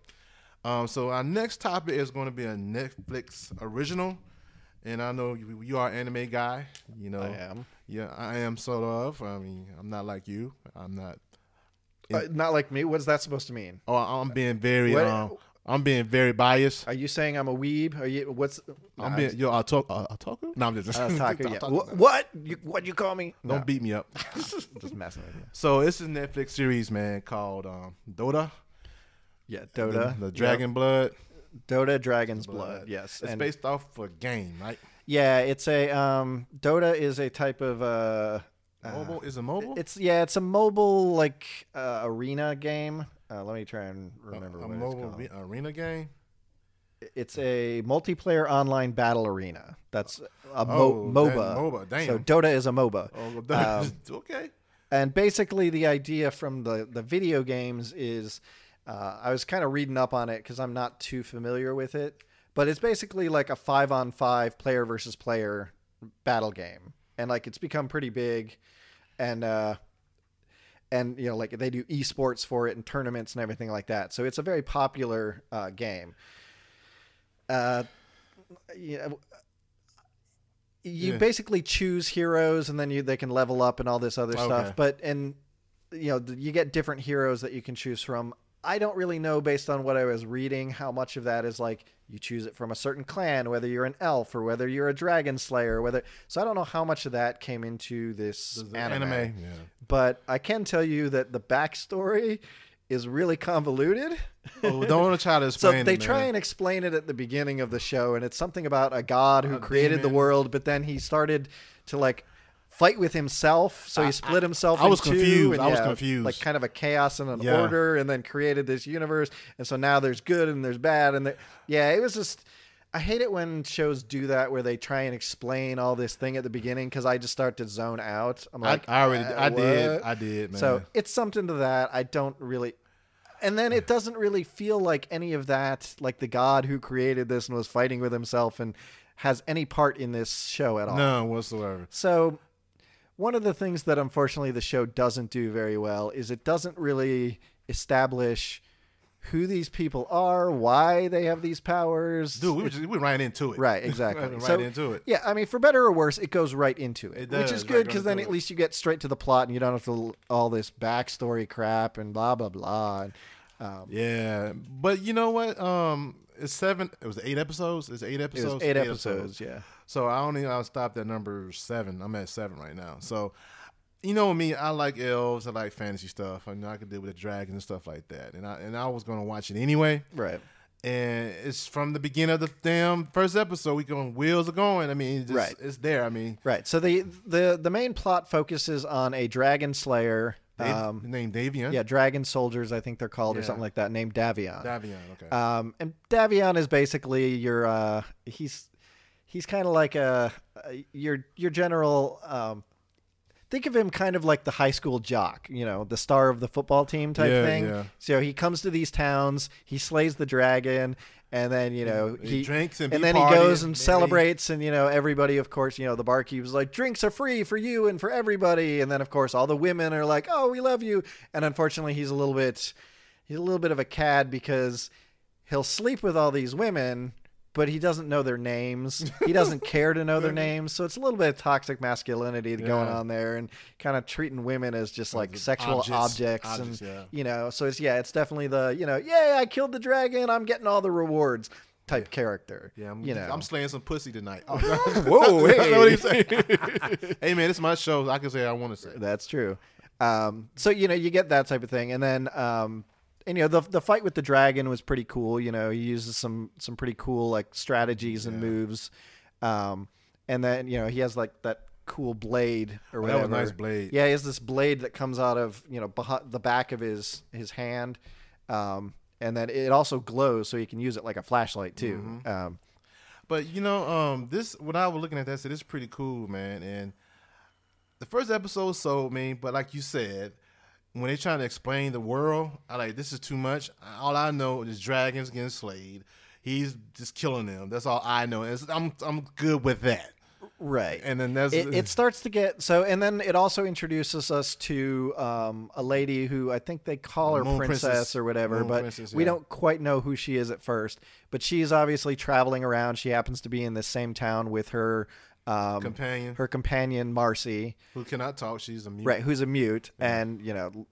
Um, so our next topic is going to be a Netflix original, and I know you, you are anime guy. You know, I am. Yeah, I am sort of. I mean, I'm not like you. I'm not. Uh, not like me. What's that supposed to mean? Oh, I'm being very. What- Um, I'm being very biased. Are you saying I'm a weeb? Are you? What's? I'm being yo. I'll talk. I'll talk. No, I'm just. Talking. Yeah. What? What? You, what you call me? Don't No, beat me up. just messing with you. so it's a Netflix series, man, called um, Dota. Yeah, The- Dota. The, Dragon Blood. Dota Dragon's Blood. Yes. It's and- based off a game, right? Yeah, it's a um Dota is a type of uh, uh, Mobile is it mobile? It's yeah, it's a mobile like uh, arena game. Uh, let me try and remember a, a what mobile it's called. re- arena game. It's a multiplayer online battle arena. That's a mo- Oh, MOBA. MOBA, damn. So Dota is a MOBA. Oh, Um, okay. And basically, the idea from the, the video games is uh, I was kind of reading up on it because I'm not too familiar with it. But it's basically like a five on five player versus player battle game. And like it's become pretty big. And, uh, and you know, like they do esports for it and tournaments and everything like that. So it's a very popular uh, game. Uh, you know, you Yeah. basically choose heroes and then you they can level up and all this other Okay. stuff but and you know you get different heroes that you can choose from i don't really know based on what i was reading how much of that is like you choose it from a certain clan whether you're an elf or whether you're a dragon slayer whether so i don't know how much of that came into this anime, anime, yeah. but i can tell you that the backstory is really convoluted Oh, don't want to try to explain. so they it, try and explain it at the beginning of the show, and it's something about a god who A created the world, but then he started to like fight with himself. So he split himself. I was in two, confused. and I was yeah, confused. Like kind of a chaos and an Yeah. order, and then created this universe. And so now there's good and there's bad, and there, yeah, it was just. I hate it when shows do that where they try and explain all this thing at the beginning because I just start to zone out. I'm like, I already, uh, I did, what? I did, man. So it's something to that. I don't really. And then it doesn't really feel like any of that, like the god who created this and was fighting with himself and has any part in this show at all. No, whatsoever. So, one of the things that unfortunately the show doesn't do very well is it doesn't really establish who these people are, why they have these powers. Dude, we just, we right into it. Right, exactly. right So- into it. Yeah, I mean, for better or worse, it goes right into it, It which is good because right then at it. least you get straight to the plot and you don't have to all this backstory crap and blah blah blah. And, um, Yeah, but you know what? Um, it's seven. It was eight episodes. It's eight episodes. it episodes. was eight episodes, yeah. So I only I stopped at number seven. I'm at seven right now. So you know me, I like elves. I like fantasy stuff. I know I can deal with the dragons and stuff like that. And I and I was gonna watch it anyway. Right. And it's from the beginning of the damn first episode. We going wheels are going. I mean, it's just, Right. It's there. I mean, Right. So the the the main plot focuses on a dragon slayer. Dave, Um, name Davion. yeah, dragon soldiers, I think they're called, or something like that, named Davion. Davian. Okay. Um, and Davion is basically your uh, he's he's kind of like a, a your your general. Um, think of him kind of like the high school jock, you know, the star of the football team type Yeah, thing. yeah. So he comes to these towns, he slays the dragon, and then you know He drinks and be then he goes and maybe. celebrates, and you know everybody, of course, you know the barkeep is like drinks are free for you and for everybody, and then of course all the women are like, oh, we love you, and unfortunately he's a little bit he's a little bit of a cad because he'll sleep with all these women but he doesn't know their names he doesn't care to know their names so it's a little bit of toxic masculinity going on there and kind of treating women as just like sexual objects. objects, Objects, and yeah. you know so it's yeah it's definitely the you know yay i killed the dragon i'm getting all the rewards type character yeah, I'm, you know I'm slaying some pussy tonight. Whoa, That's what he hey. hey man, it's my show. I can say I want to say. That's true. Um, so you know you get that type of thing, and then um, and you know the the fight with the dragon was pretty cool. You know he uses some some pretty cool like strategies and Yeah. moves, um, and then you know he has like that cool blade or Oh, that was a nice blade. Yeah, he has this blade that comes out of you know behind the back of his his hand, um, and then it also glows, so you can use it like a flashlight too. Mm-hmm. Um, But you know, um, this when I was looking at that, I said it's pretty cool, man. And the first episode sold me, but like you said, when they trying to explain the world, I like this is too much. All I know is dragons getting slayed. He's just killing them. That's all I know. And it's- I'm I'm good with that. right. And then that's it, it starts to get so and then it also introduces us to um, a lady who i think they call her princess, Princess. or whatever Moon but Princess, we don't quite know who she is at first but she's obviously traveling around she happens to be in the same town with her um, companion her companion marcy who cannot talk. She's a mute. right who's a mute and you know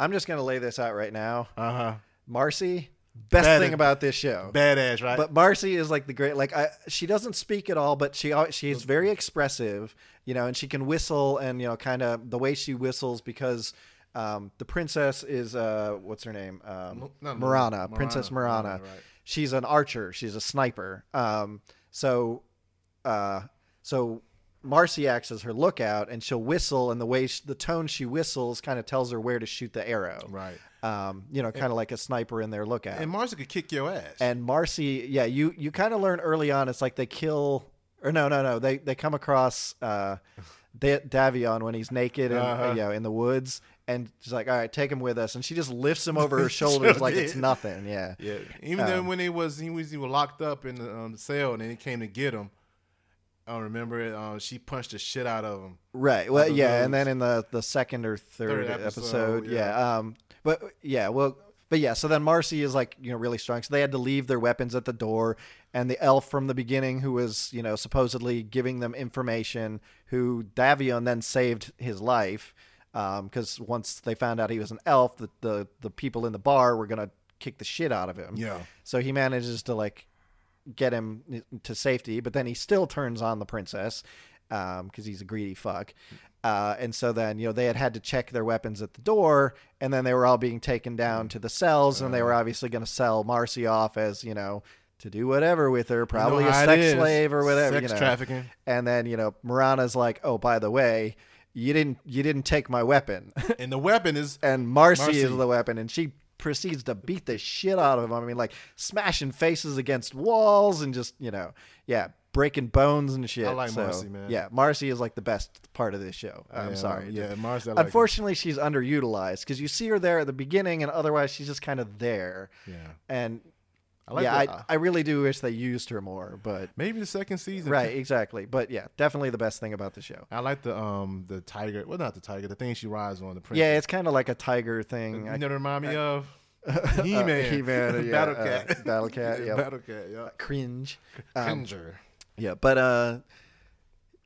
i'm just going to lay this out right now Uh huh. marcy best Bad- thing about this show Badass, right? but Marcy is like the great like I she doesn't speak at all, but she she's very expressive, you know, and she can whistle and you know kind of the way she whistles because um, the princess is uh what's her name um, No, not Mirana, Mirana, Princess Mirana, Mirana. right. She's an archer. She's a sniper. Um, so uh, so Marcy acts as her lookout, and she'll whistle, and the way sh- the tone she whistles kind of tells her where to shoot the arrow. right. Um, you know, kind of like a sniper in their lookout. And Marcy could kick your ass. And Marcy, yeah, you you kind of learn early on. It's like they kill, or no, no, no. They they come across uh, Da- Davion when he's naked and Uh-huh. you know in the woods, and she's like, "All right, take him with us." And she just lifts him over her shoulders like it's nothing. Yeah, Yeah, even then Um, when he was he was he was locked up in the um, cell and then he came to get him. I don't remember it. Um, she punched the shit out of him. right. Well, yeah, and then in the the second or third, Third episode, episode, yeah. Um, but yeah, well. But yeah, so then Marcy is like, you know, really strong. So they had to leave their weapons at the door, and the elf from the beginning who was you know supposedly giving them information, who Davion then saved his life because once they found out he was an elf, the, the the people in the bar were gonna kick the shit out of him. Yeah. So he manages to like get him to safety, but then he still turns on the princess because um, he's a greedy fuck. Uh, and so then, you know, they had had to check their weapons at the door, and then they were all being taken down to the cells, and they were obviously going to sell Marcy off as, you know, to do whatever with her, probably how a sex slave or whatever. Sex you know. trafficking. And then, you know, Mirana's like, oh, by the way, you didn't you didn't take my weapon, And the weapon is and Marcy, Marcy. is the weapon, and she proceeds to beat the shit out of him. I mean, like smashing faces against walls and just you know, yeah, breaking bones and shit. I like So, Marcy, man. Yeah, Marcy is like the best part of this show. I'm Yeah, sorry. Yeah, Marcy. Like Unfortunately, she's underutilized because you see her there at the beginning, and otherwise she's just kind of there. Yeah. And I like yeah, I, I really do wish they used her more, but Maybe the second season. right, exactly. But yeah, definitely the best thing about the show. I like the um the tiger. Well, not the tiger. The thing she rides on the princess. Yeah, it's kind of like a tiger thing. You I- know, remind me of uh, He-Man. He-Man, yeah, Battle uh, Cat. Battle Cat, yep. Battle Cat. Yeah. cringe. Um, Cringer. Yeah, but uh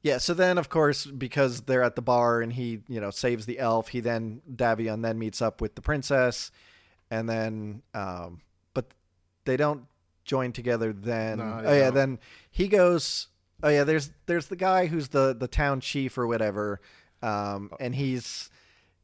yeah, so then of course because they're at the bar and he, you know, saves the elf, he then Davion then meets up with the princess and then um they don't join together then. No, oh yeah, don't. then he goes Oh yeah, there's there's the guy who's the the town chief or whatever. Um and he's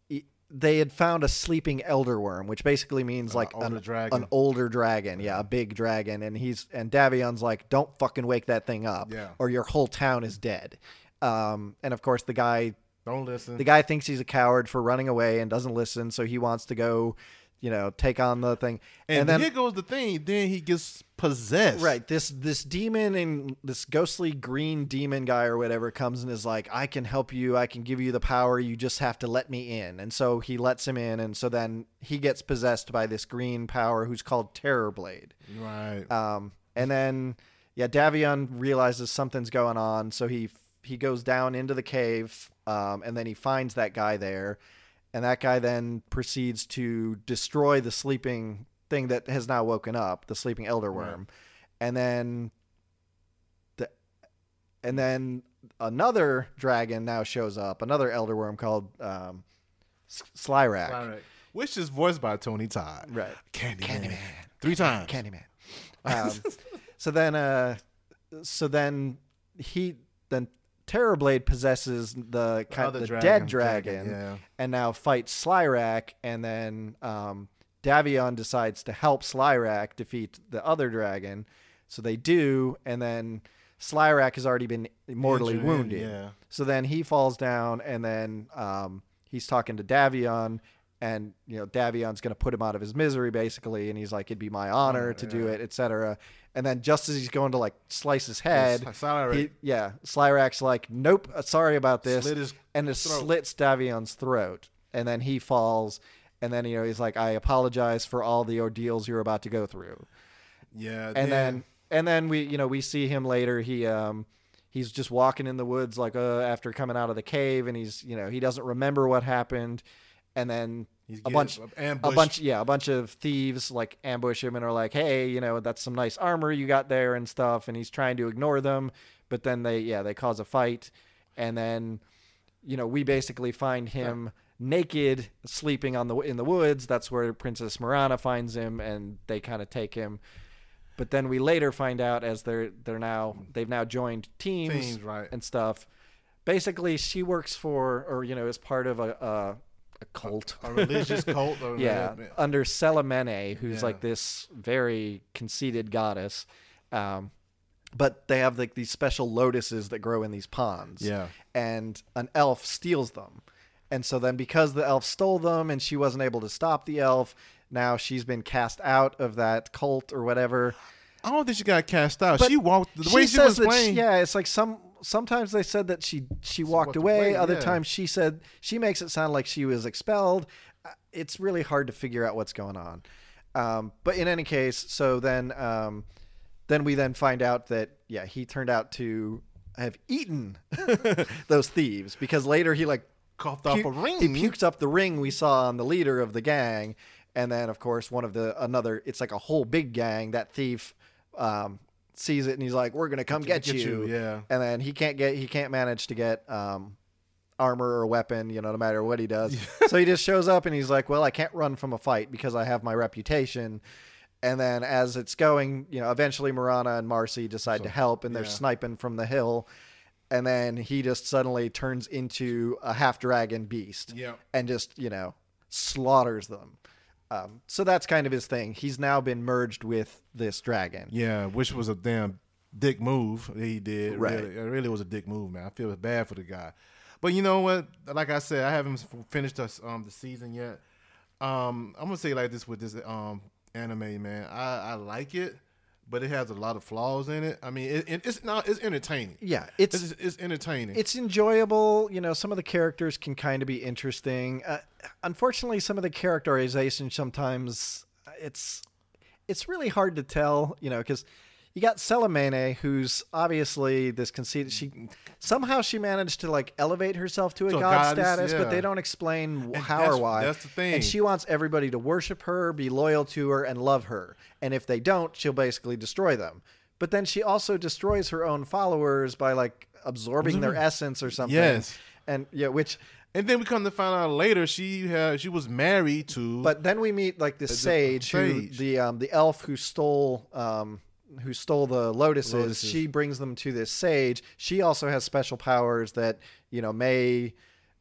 he- they had found a sleeping elder worm, which basically means like older an, dragon. an older dragon, yeah, a big dragon, and he's and Davion's like, "Don't fucking wake that thing up, Yeah. or your whole town is dead." Um, and of course, the guy Don't listen. the guy thinks he's a coward for running away and doesn't listen, so he wants to go, you know, take on the thing. and, And, then here goes the thing. Then he gets possessed. right, this this demon and this ghostly green demon guy or whatever comes and is like, "I can help you. I can give you the power. You just have to let me in." And so he lets him in, and so then he gets possessed by this green power who's called Terrorblade. Right. Um, and then yeah, Davion realizes something's going on, so he he goes down into the cave, um, and then he finds that guy there, and that guy then proceeds to destroy the sleeping thing that has now woken up, the sleeping elder Right. and then the and then another dragon now shows up, another elder worm called um, S- Slyrak. Which is voiced by Tony Todd. Right. Candyman. Candyman. Three times. Candyman. Um, so then, uh, so then he then Terrorblade possesses the kind Other the dragon, dead dragon, dragon, yeah. and now fights Slyrak, and then um, Davion decides to help Slyrak defeat the other dragon. So they do, and then Slyrak has already been mortally Injured, wounded. Yeah. So then he falls down, and then um, he's talking to Davion, and you know Davion's going to put him out of his misery, basically, and he's like, "It'd be my honor Oh, to do it, etc." And then just as he's going to like slice his head, he, yeah, Slyrak's like, "Nope, sorry about this," and it throat. slits Davion's throat, and then he falls, and then you know he's like, "I apologize for all the ordeals you're about to go through." Yeah. and then and then we you know we see him later he um he's just walking in the woods like uh, after coming out of the cave and he's you know he doesn't remember what happened and then He's a bunch a bunch yeah a bunch of thieves like ambush him and are like hey you know that's some nice armor you got there and stuff and he's trying to ignore them but then they yeah they cause a fight and then you know we basically find him naked sleeping on the in the woods. That's where princess mirana finds him and they kind of take him. But then we later find out as they're they're now they've now joined teams, Teams, right. and stuff. Basically she works for or you know is part of a a, a cult a religious cult. Or yeah, whatever. under Selemene, who's Yeah. like this very conceited goddess. Um, but they have like these special lotuses that grow in these ponds. Yeah. And an elf steals them. And so then because the elf stole them and she wasn't able to stop the elf, now she's been cast out of that cult or whatever. I don't think she got cast out. But she walked the she way she says was that playing. yeah, it's like some sometimes they said that she she walked walked away. away, Other yeah. times she said she makes it sound like she was expelled. Uh, It's really hard to figure out what's going on. Um, but in any case, so then um, then we then find out that yeah, he turned out to have eaten those thieves because later he like coughed pu- a ring. He puked up the ring we saw on the leader of the gang, and then of course one of the another. It's like a whole big gang. That thief um, sees it and he's like, "We're gonna come get, Get you." you, yeah. And then he can't get he can't manage to get um, armor or weapon, you know, no matter what he does. so he just shows up and he's like, "Well, I can't run from a fight because I have my reputation." And then as it's going, you know, eventually Mirana and Marcy decide to help and they're yeah. sniping from the hill. And then he just suddenly turns into a half dragon beast Yeah. and just, you know, slaughters them. Um, so that's kind of his thing. He's now been merged with this dragon. Yeah, which was a damn dick move he did. Right. Really, it really was a dick move, man. I feel bad for the guy. But you know what? Like I said, I haven't finished the, um, the season yet. Um, I'm gonna say like this with this um, anime, man. I, I like it, but it has a lot of flaws in it. I mean, it, it, it's not. It's entertaining. Yeah, it's It's, it's entertaining. it's enjoyable. You know, some of the characters can kind of be interesting. Uh, unfortunately, some of the characterization sometimes it's it's really hard to tell. You know, because you got Selemene, who's obviously this conceited. She somehow she managed to like elevate herself to a a god goddess, status, but they don't explain And how or why. that's the thing. And she wants everybody to worship her, be loyal to her, and love her. And if they don't, she'll basically destroy them. But then she also destroys her own followers by like absorbing their essence or something. Yes. And yeah, which and then we come to find out later she had she was married to. but then we meet like this sage, who the um the elf who stole um who stole the lotuses, Lotuses. she brings them to this sage. She also has special powers that, you know, may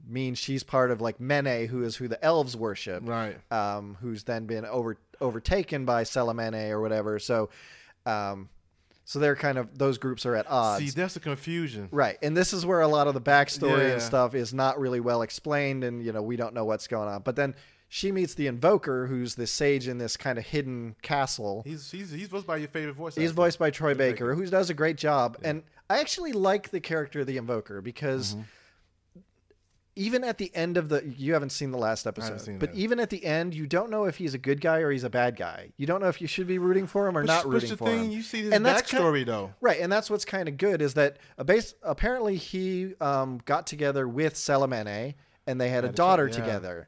mean she's part of like Mene, who is who the elves worship. right. um, who's then been over overtaken by Selemene or whatever. So, um, so they're kind of those groups are at odds. See, that's the confusion. Right, and this is where a lot of the backstory Yeah. and stuff is not really well explained, and you know we don't know what's going on. But then she meets the Invoker, who's the sage in this kind of hidden castle. He's he's he's voiced by your favorite voice. He's actor. voiced by Troy Baker, who does a great job. And I actually like the character of the Invoker because Mm-hmm. even at the end of the you haven't seen the last episode, but that. even at the end, you don't know if he's a good guy or he's a bad guy. You don't know if you should be rooting for him or But not rooting the for thing, him. You see his And that's backstory though. Right, and that's what's kind of good is that a base, apparently he um, got together with Selemene and they had a Had a daughter yeah. together.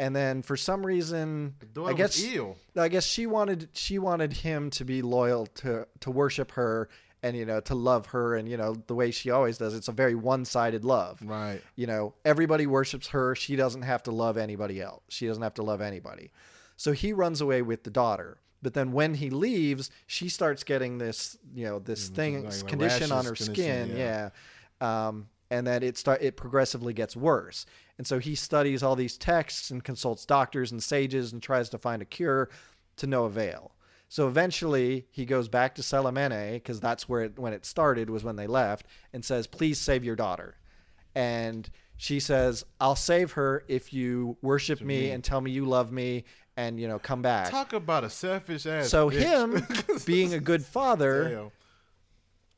And then for some reason, daughter I guess ill. I guess she wanted she wanted him to be loyal to to worship her and you know to love her and you know the way she always does. It's a very one-sided love. Right. You know, everybody worships her. She doesn't have to love anybody else. She doesn't have to love anybody. So he runs away with the daughter. But then when he leaves, she starts getting this, you know, this thing, like- condition on her rashes skin, yeah. yeah. Um, and that it start it progressively gets worse. And so he studies all these texts and consults doctors and sages and tries to find a cure to no avail. So eventually he goes back to Selemene because that's where it, when it started was when they left and says, "Please save your daughter." And she says, "I'll save her if you worship me and tell me you love me and you know come back." Talk about a selfish ass. so bitch. him being a good father Damn.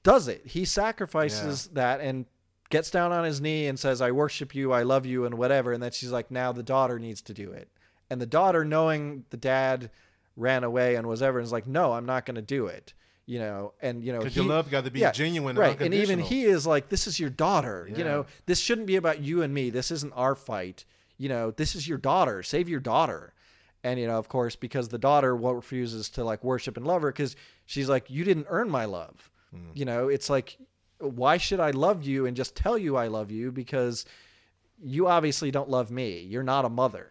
does it. He sacrifices that and gets down on his knee and says, I worship you, I love you, and whatever. And then she's like, now the daughter needs to do it. And the daughter, knowing the dad ran away and was ever, is like, no, I'm not going to do it. You know, and you know, Because your love got to be yeah, genuine right? And even he is like, this is your daughter. You know, this shouldn't be about you and me. This isn't our fight. You know, this is your daughter. Save your daughter. And you know, of course, because the daughter refuses to like worship and love her, because she's like, you didn't earn my love. Hmm. You know, it's like, why should I love you and just tell you I love you? Because you obviously don't love me. You're not a mother.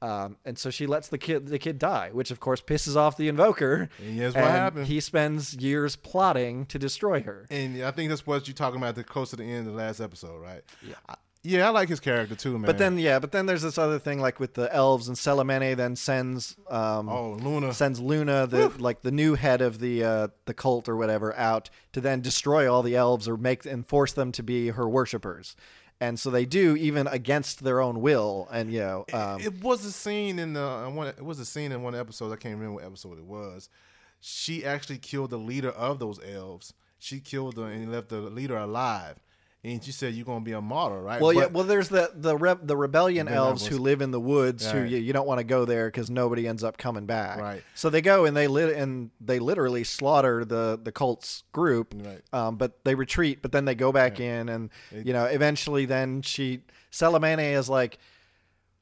Um, and so she lets the kid the kid die, which of course pisses off the invoker. And guess what happened? He spends years plotting to destroy her. And I think that's what you're talking about the close to the end of the last episode, right? Yeah. I, yeah, I like his character too, man. But then, yeah, but then there's this other thing, like with the elves and Selemene, then sends um, oh, Luna. sends Luna, the like the new head of the uh, the cult or whatever, out to then destroy all the elves or make and force them to be her worshippers. And so they do, even against their own will. And you know, um, it was a scene in the uh, one. It was a scene in one episode. I can't remember what episode it was. She actually killed the leader of those elves. She killed her and left the leader alive. And she said, "You're gonna be a martyr, right?" well, yeah, well, there's the the re- the rebellion that elves who live in the woods, who you, you don't want to go there because nobody ends up coming back. Right. So they go and they lit and they literally slaughter the the cult's group. Right. Um, but they retreat, but then they go back in, and you know, eventually, then she Selemene is like,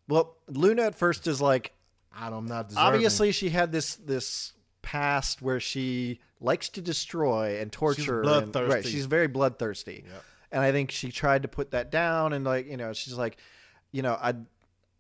well, Luna at first is like, I'm not deserving. obviously she had this this past where she likes to destroy and torture. and- right, bloodthirsty. she's very bloodthirsty. Yep. And I think she tried to put that down and like, you know, she's like, you know, I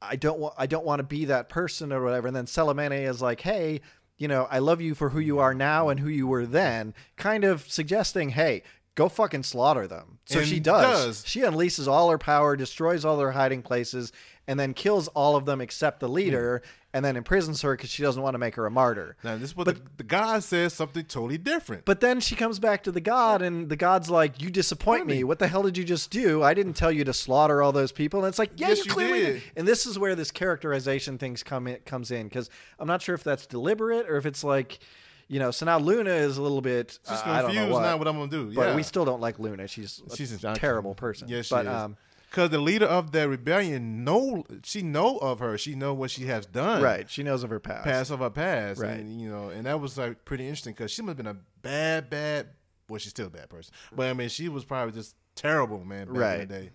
I don't want I don't want to be that person or whatever. And then Selemene is like, hey, you know, I love you for who you are now and who you were then, kind of suggesting, hey, go fucking slaughter them. So And she does. does. She unleashes all her power, destroys all their hiding places, and then kills all of them except the leader, and then imprisons her because she doesn't want to make her a martyr. Now this is what the, the God says something totally different. But then she comes back to the god, and the god's like, "You disappoint me. What the hell did you just do? I didn't tell you to slaughter all those people." And it's like, "Yeah, Yes, you you clearly did. did." And this is where this characterization things come in, comes in because I'm not sure if that's deliberate or if it's like, you know. So now Luna is a little bit. She's uh, I don't confused know what, now what I'm gonna do. but yeah. we still don't like Luna. She's a She's a terrible person. Yes, she but, is. Um, Because the leader of that rebellion know she know of her. She know what she has done. right. She knows of her past. Past of her past. Right. And, you know, and that was like pretty interesting because she must have been a bad, bad. Well, she's still a bad person, but I mean, she was probably just terrible, man. Back Right. In the day.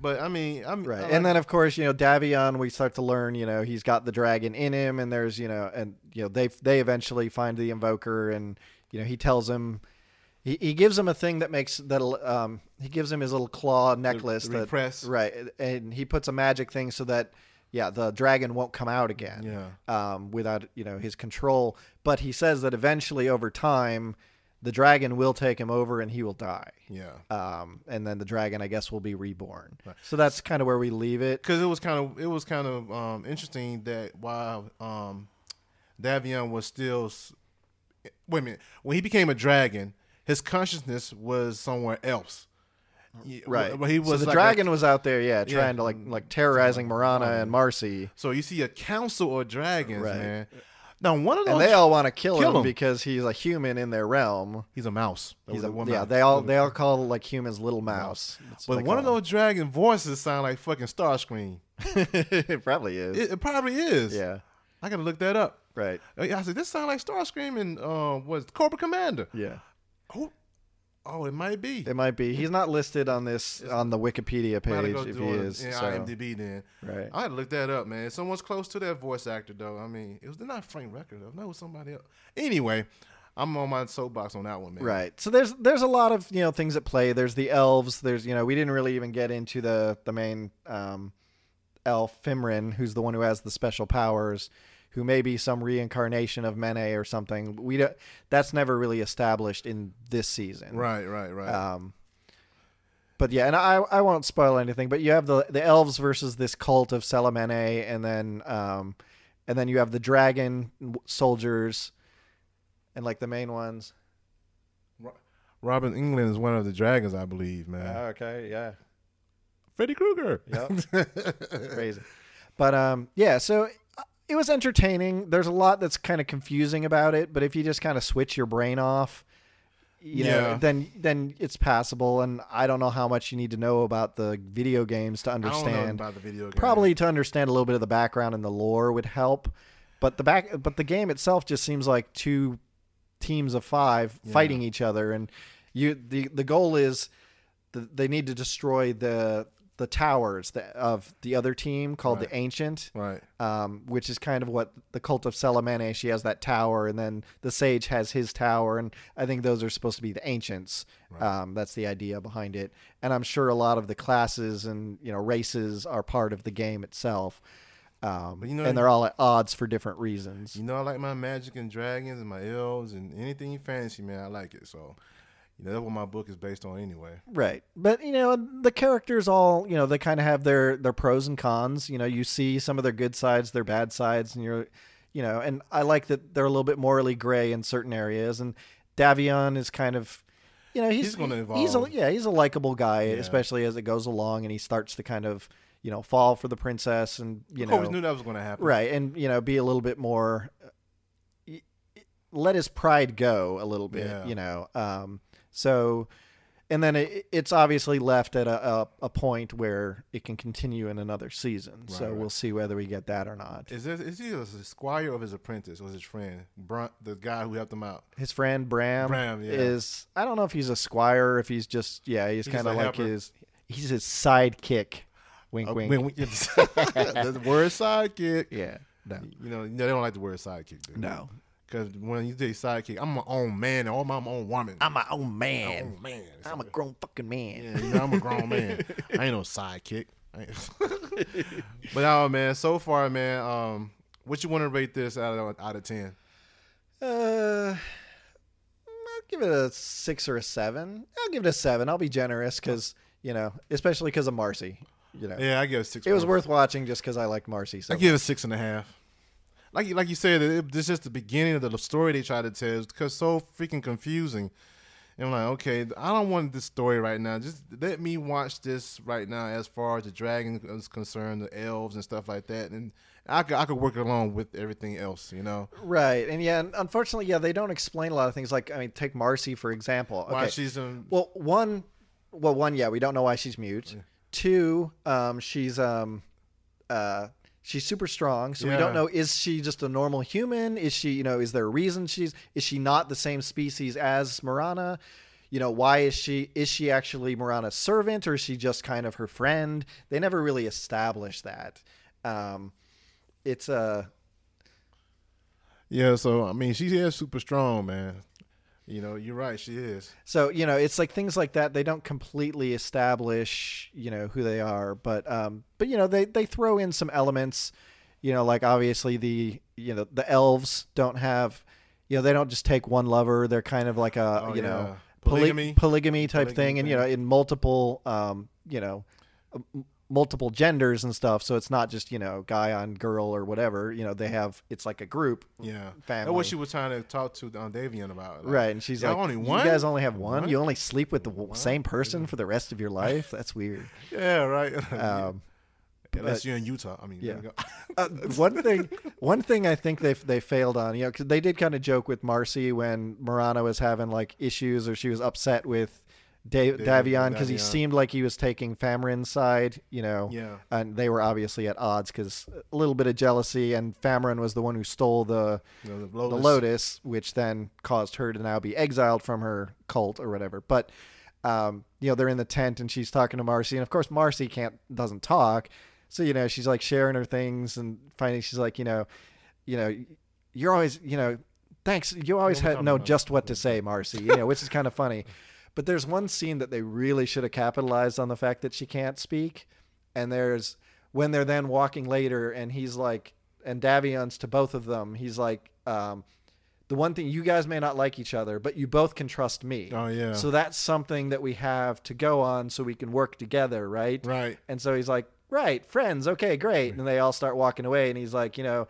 But I mean, I'm Right. I and then of course, you know, Davion, we start to learn, you know, he's got the dragon in him and there's, you know, and you know, they they eventually find the invoker and you know, he tells him he, he gives him a thing that makes that um he gives him his little claw necklace the that repress. right and he puts a magic thing so that yeah, the dragon won't come out again. Yeah. Um without, you know, his control, but he says that eventually over time the dragon will take him over and he will die. Yeah. Um, and then the dragon, I guess, will be reborn. So that's kind of where we leave it. because it was kind of it was kind of um, interesting that while um, Davion was still wait a minute when he became a dragon, his consciousness was somewhere else. Right. But he was so the like a- dragon was out there, yeah, Yeah. trying to like like terrorizing Mirana and Marcy, so you see a council of dragons, Right. man. Now one of those and they all want to kill, Kill him, him. because he's a human in their realm. he's a mouse. He's a, yeah, mouse. they all they all call like humans little mouse. But one of those dragon voices sound like fucking Starscream. them. it probably is. It, it probably is. yeah, I gotta look that up. right. I said this sound like Starscream and uh, was Cobra Commander. Yeah, Oh, oh, it might be. it might be. He's not listed on this on the Wikipedia page go if he it is. in so, IMDb then. right. I had to look that up, man. Someone's close to that voice actor though. I mean, it was not Frank Record though. No, it was somebody else. Anyway, I'm on my soapbox on that one, man. Right. So there's there's a lot of you know things at play. There's the elves. There's you know we didn't really even get into the the main um, elf Fymryn, who's the one who has the special powers, who may be some reincarnation of Mene or something. We don't, that's never really established in this season. Right, right, right. Um, but yeah, and I I won't spoil anything. But you have the the elves versus this cult of Selemene, and then um, and then you have the dragon soldiers, and like the main ones. Robert Englund is one of the dragons, I believe, man. okay, yeah. Freddy Krueger. Yep. crazy. But um, yeah, so it was entertaining. There's a lot that's kind of confusing about it, but if you just kind of switch your brain off, you know, then then it's passable. And I don't know how much you need to know about the video games to I don't know understand. about the video game. Probably to understand a little bit of the background and the lore would help. But the back, but the game itself just seems like two teams of five Yeah. fighting each other, and you the the goal is th they need to destroy the the towers the, of the other team called Right. the Ancient, Right. um, which is kind of what the cult of Selemene. She has that tower, and then the Sage has his tower, and I think those are supposed to be the Ancients. Um, that's the idea behind it, and I'm sure a lot of the classes and you know races are part of the game itself. Um, But you know- and they're all at odds for different reasons. You know, I like my magic and dragons and my elves and anything fancy, man. I like it. So, you know, that's what my book is based on anyway. Right. But you know, the characters all, you know, they kind of have their their pros and cons. You know, you see some of their good sides, their bad sides, and you're you know, and I like that they're a little bit morally gray in certain areas and Davion is kind of you know, he's He's gonna He's a, evolve. yeah, he's a likable guy, Yeah. especially as it goes along and he starts to kind of, you know, fall for the princess and you know always knew that was going to happen. right and you know be a little bit more let his pride go a little bit Yeah. you know um so and then it, it's obviously left at a, a, a point where it can continue in another season so Right, right. we'll see whether we get that or not Is this is he a squire or his apprentice or his friend? Brunt, the guy who helped him out. his friend bram, Bram, yeah. is i don't know if he's a squire if he's just yeah he's, He's kind of like helper. his he's his sidekick wink Uh, wink we- the word sidekick. yeah no You know, they don't like the word sidekick. Do they? no Because when you say sidekick, I'm my own man and all my own woman. I'm my own My man. own man. I'm a grown fucking man. Yeah, you know, I'm a grown man. I ain't no sidekick. I ain't- but oh man, so far, man, um, what you want to rate this out of out of ten? Uh, I'll give it a six or a seven. I'll give it a seven. I'll be generous because you know, especially because of Marcy. You know, Yeah, I give it six. it was worth watching just because I liked Marcy. So I give it six and a half. Like you- like you said, it, this is just the beginning of the story they try to tell. Because so freaking confusing. And I'm like, okay, I don't want this story right now. Just let me watch this right now. As far as the dragon is concerned, the elves and stuff like that, and I could I could work along with everything else. You know, right, and yeah, and unfortunately, yeah, they don't explain a lot of things. Like, I mean, take Marcy for example. Okay, why she's in. Well, one, well, one, yeah, we don't know why she's mute. Two, um, she's um, uh, she's super strong, so we don't know is she just a normal human? Is she, you know, is there a reason she's is she not the same species as Mirana? You know, why is she is she actually Mirana's servant or is she just kind of her friend? They never really establish that. Um, it's uh, Yeah, so I mean, she is super strong, man. You know, you're right, she is. So you know, it's like things like that. They don't completely establish, you know, who they are, but um, but you know, they they throw in some elements. You know, like obviously the you know the elves don't have, you know, they don't just take one lover. They're kind of like a Oh, you know yeah. poly- Polygamy. polygamy type Polygamy thing, and you know, in multiple um, you know. Multiple genders and stuff so it's not just you know guy on girl or whatever you know they have it's like a group Yeah, family what she was trying to talk to um, Davion about. Like, Right, and she's like, only one "You guys only have one. One? You only sleep with the same person for the rest of your life. That's weird." Yeah, right. Um, Unless but- you're in Utah. I mean, yeah. there we go. uh, one thing, one thing I think they they failed on, you know, because they did kind of joke with Marcy when Mirana was having like issues or she was upset with da- Davion because he seemed like he was taking Fymryn's side, you know. yeah. And they were obviously at odds because a little bit of jealousy, and Fymryn was the one who stole the You know, the the Lotus. Lotus, which then caused her to now be exiled from her cult or whatever. But um, you know, they're in the tent and she's talking to Marcy, and of course Marcy can't doesn't talk, so you know she's like sharing her things and finally she's like you know, you know, you're always you know, thanks you always had know just what to say, Marcy, you know, which is kind of funny. But there's one scene that they really should have capitalized on the fact that she can't speak, and there's when they're then walking later and he's like and Davion's to both of them he's like um, the one thing you guys may not like each other but you both can trust me Oh yeah. so that's something that we have to go on so we can work together right right. and so he's like right friends okay great and they all start walking away and he's like you know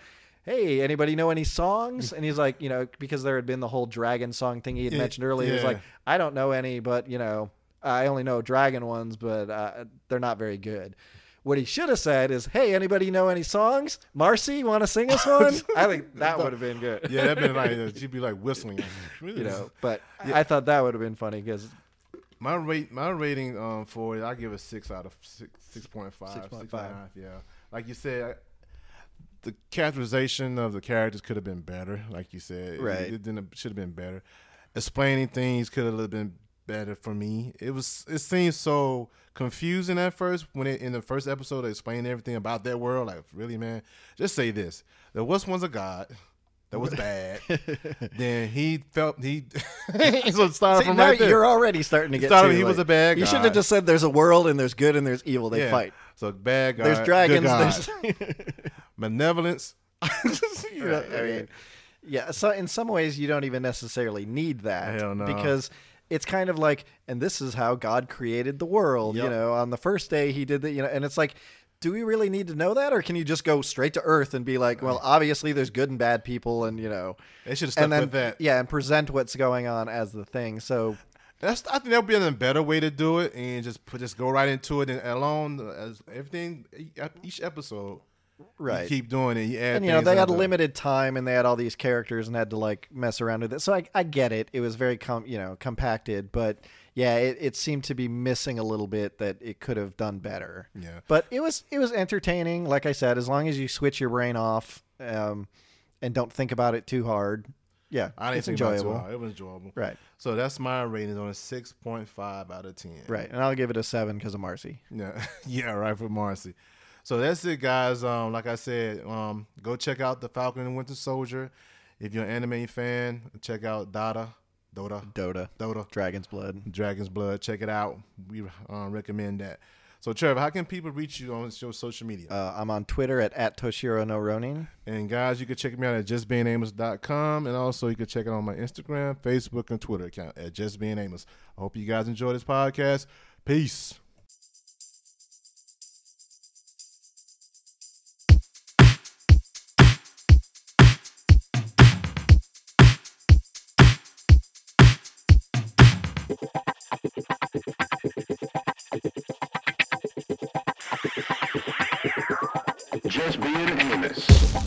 hey anybody know any songs and he's like you know because there had been the whole dragon song thing he had Yeah, mentioned earlier he's yeah. like i don't know any but you know i only know dragon ones but uh, they're not very good what he should have said is hey anybody know any songs marcy you want to sing us one i think that would have been good Yeah, that'd been like she'd be like whistling. you know but i thought that would have been funny because My rate, my rating um, for it, I give it six out of six, six point five, six 6.5. and. Yeah, like you said, I, the characterization of the characters could have been better. Like you said, Right. It, didn't should have been better. Explaining things could have been better for me. It was. It seemed so confusing at first when it in the first episode they explained everything about that world. Like, really, man, just say this: there was once a god. That was bad. then he felt he. so it started See, from right there. you're already starting to get started- to, he was a bad you should guy. have just said there's a world and there's good and there's evil they Yeah. fight So bad guy. there's dragons there's malevolence. You know, I mean, yeah. So in some ways, you don't even necessarily need that no. because it's kind of like, and this is how God created the world. You know, on the first day He did that. You know, and it's like, do we really need to know that, or can you just go straight to Earth and be like, well, obviously there's good and bad people, and you know, they should have stuck and then with that. yeah, and present what's going on as the thing. So That's I think that would be a better way to do it, and just put just go right into it and alone uh, as everything each episode. Right. You keep doing it. You add and you know they had limited time and they had all these characters and had to like mess around with it so i, I get it it was very com- you know compacted but yeah it, it seemed to be missing a little bit that it could have done better Yeah. but it was it was entertaining like i said as long as you switch your brain off um, and don't think about it too hard yeah I didn't it's think about it too enjoyable hard. It was enjoyable. right So that's my rating on a six point five out of ten. right and i'll give it a seven because of marcy Yeah, yeah, right for Marcy. So that's it, guys. Um, like I said, um, go check out the Falcon and Winter Soldier. If you're an anime fan, check out Dota, Dota, Dota, Dota, Dragon's Blood. Dragon's Blood. Check it out. We uh, recommend that. So, Trevor, how can people reach you on your social media? Uh, I'm on Twitter at, at Toshiro no Ronin. And guys, you can check me out at justbeingamos.com. And also, you can check it on my Instagram, Facebook, and Twitter account at Just Being Amos. I hope you guys enjoy this podcast. Peace. Being Amos.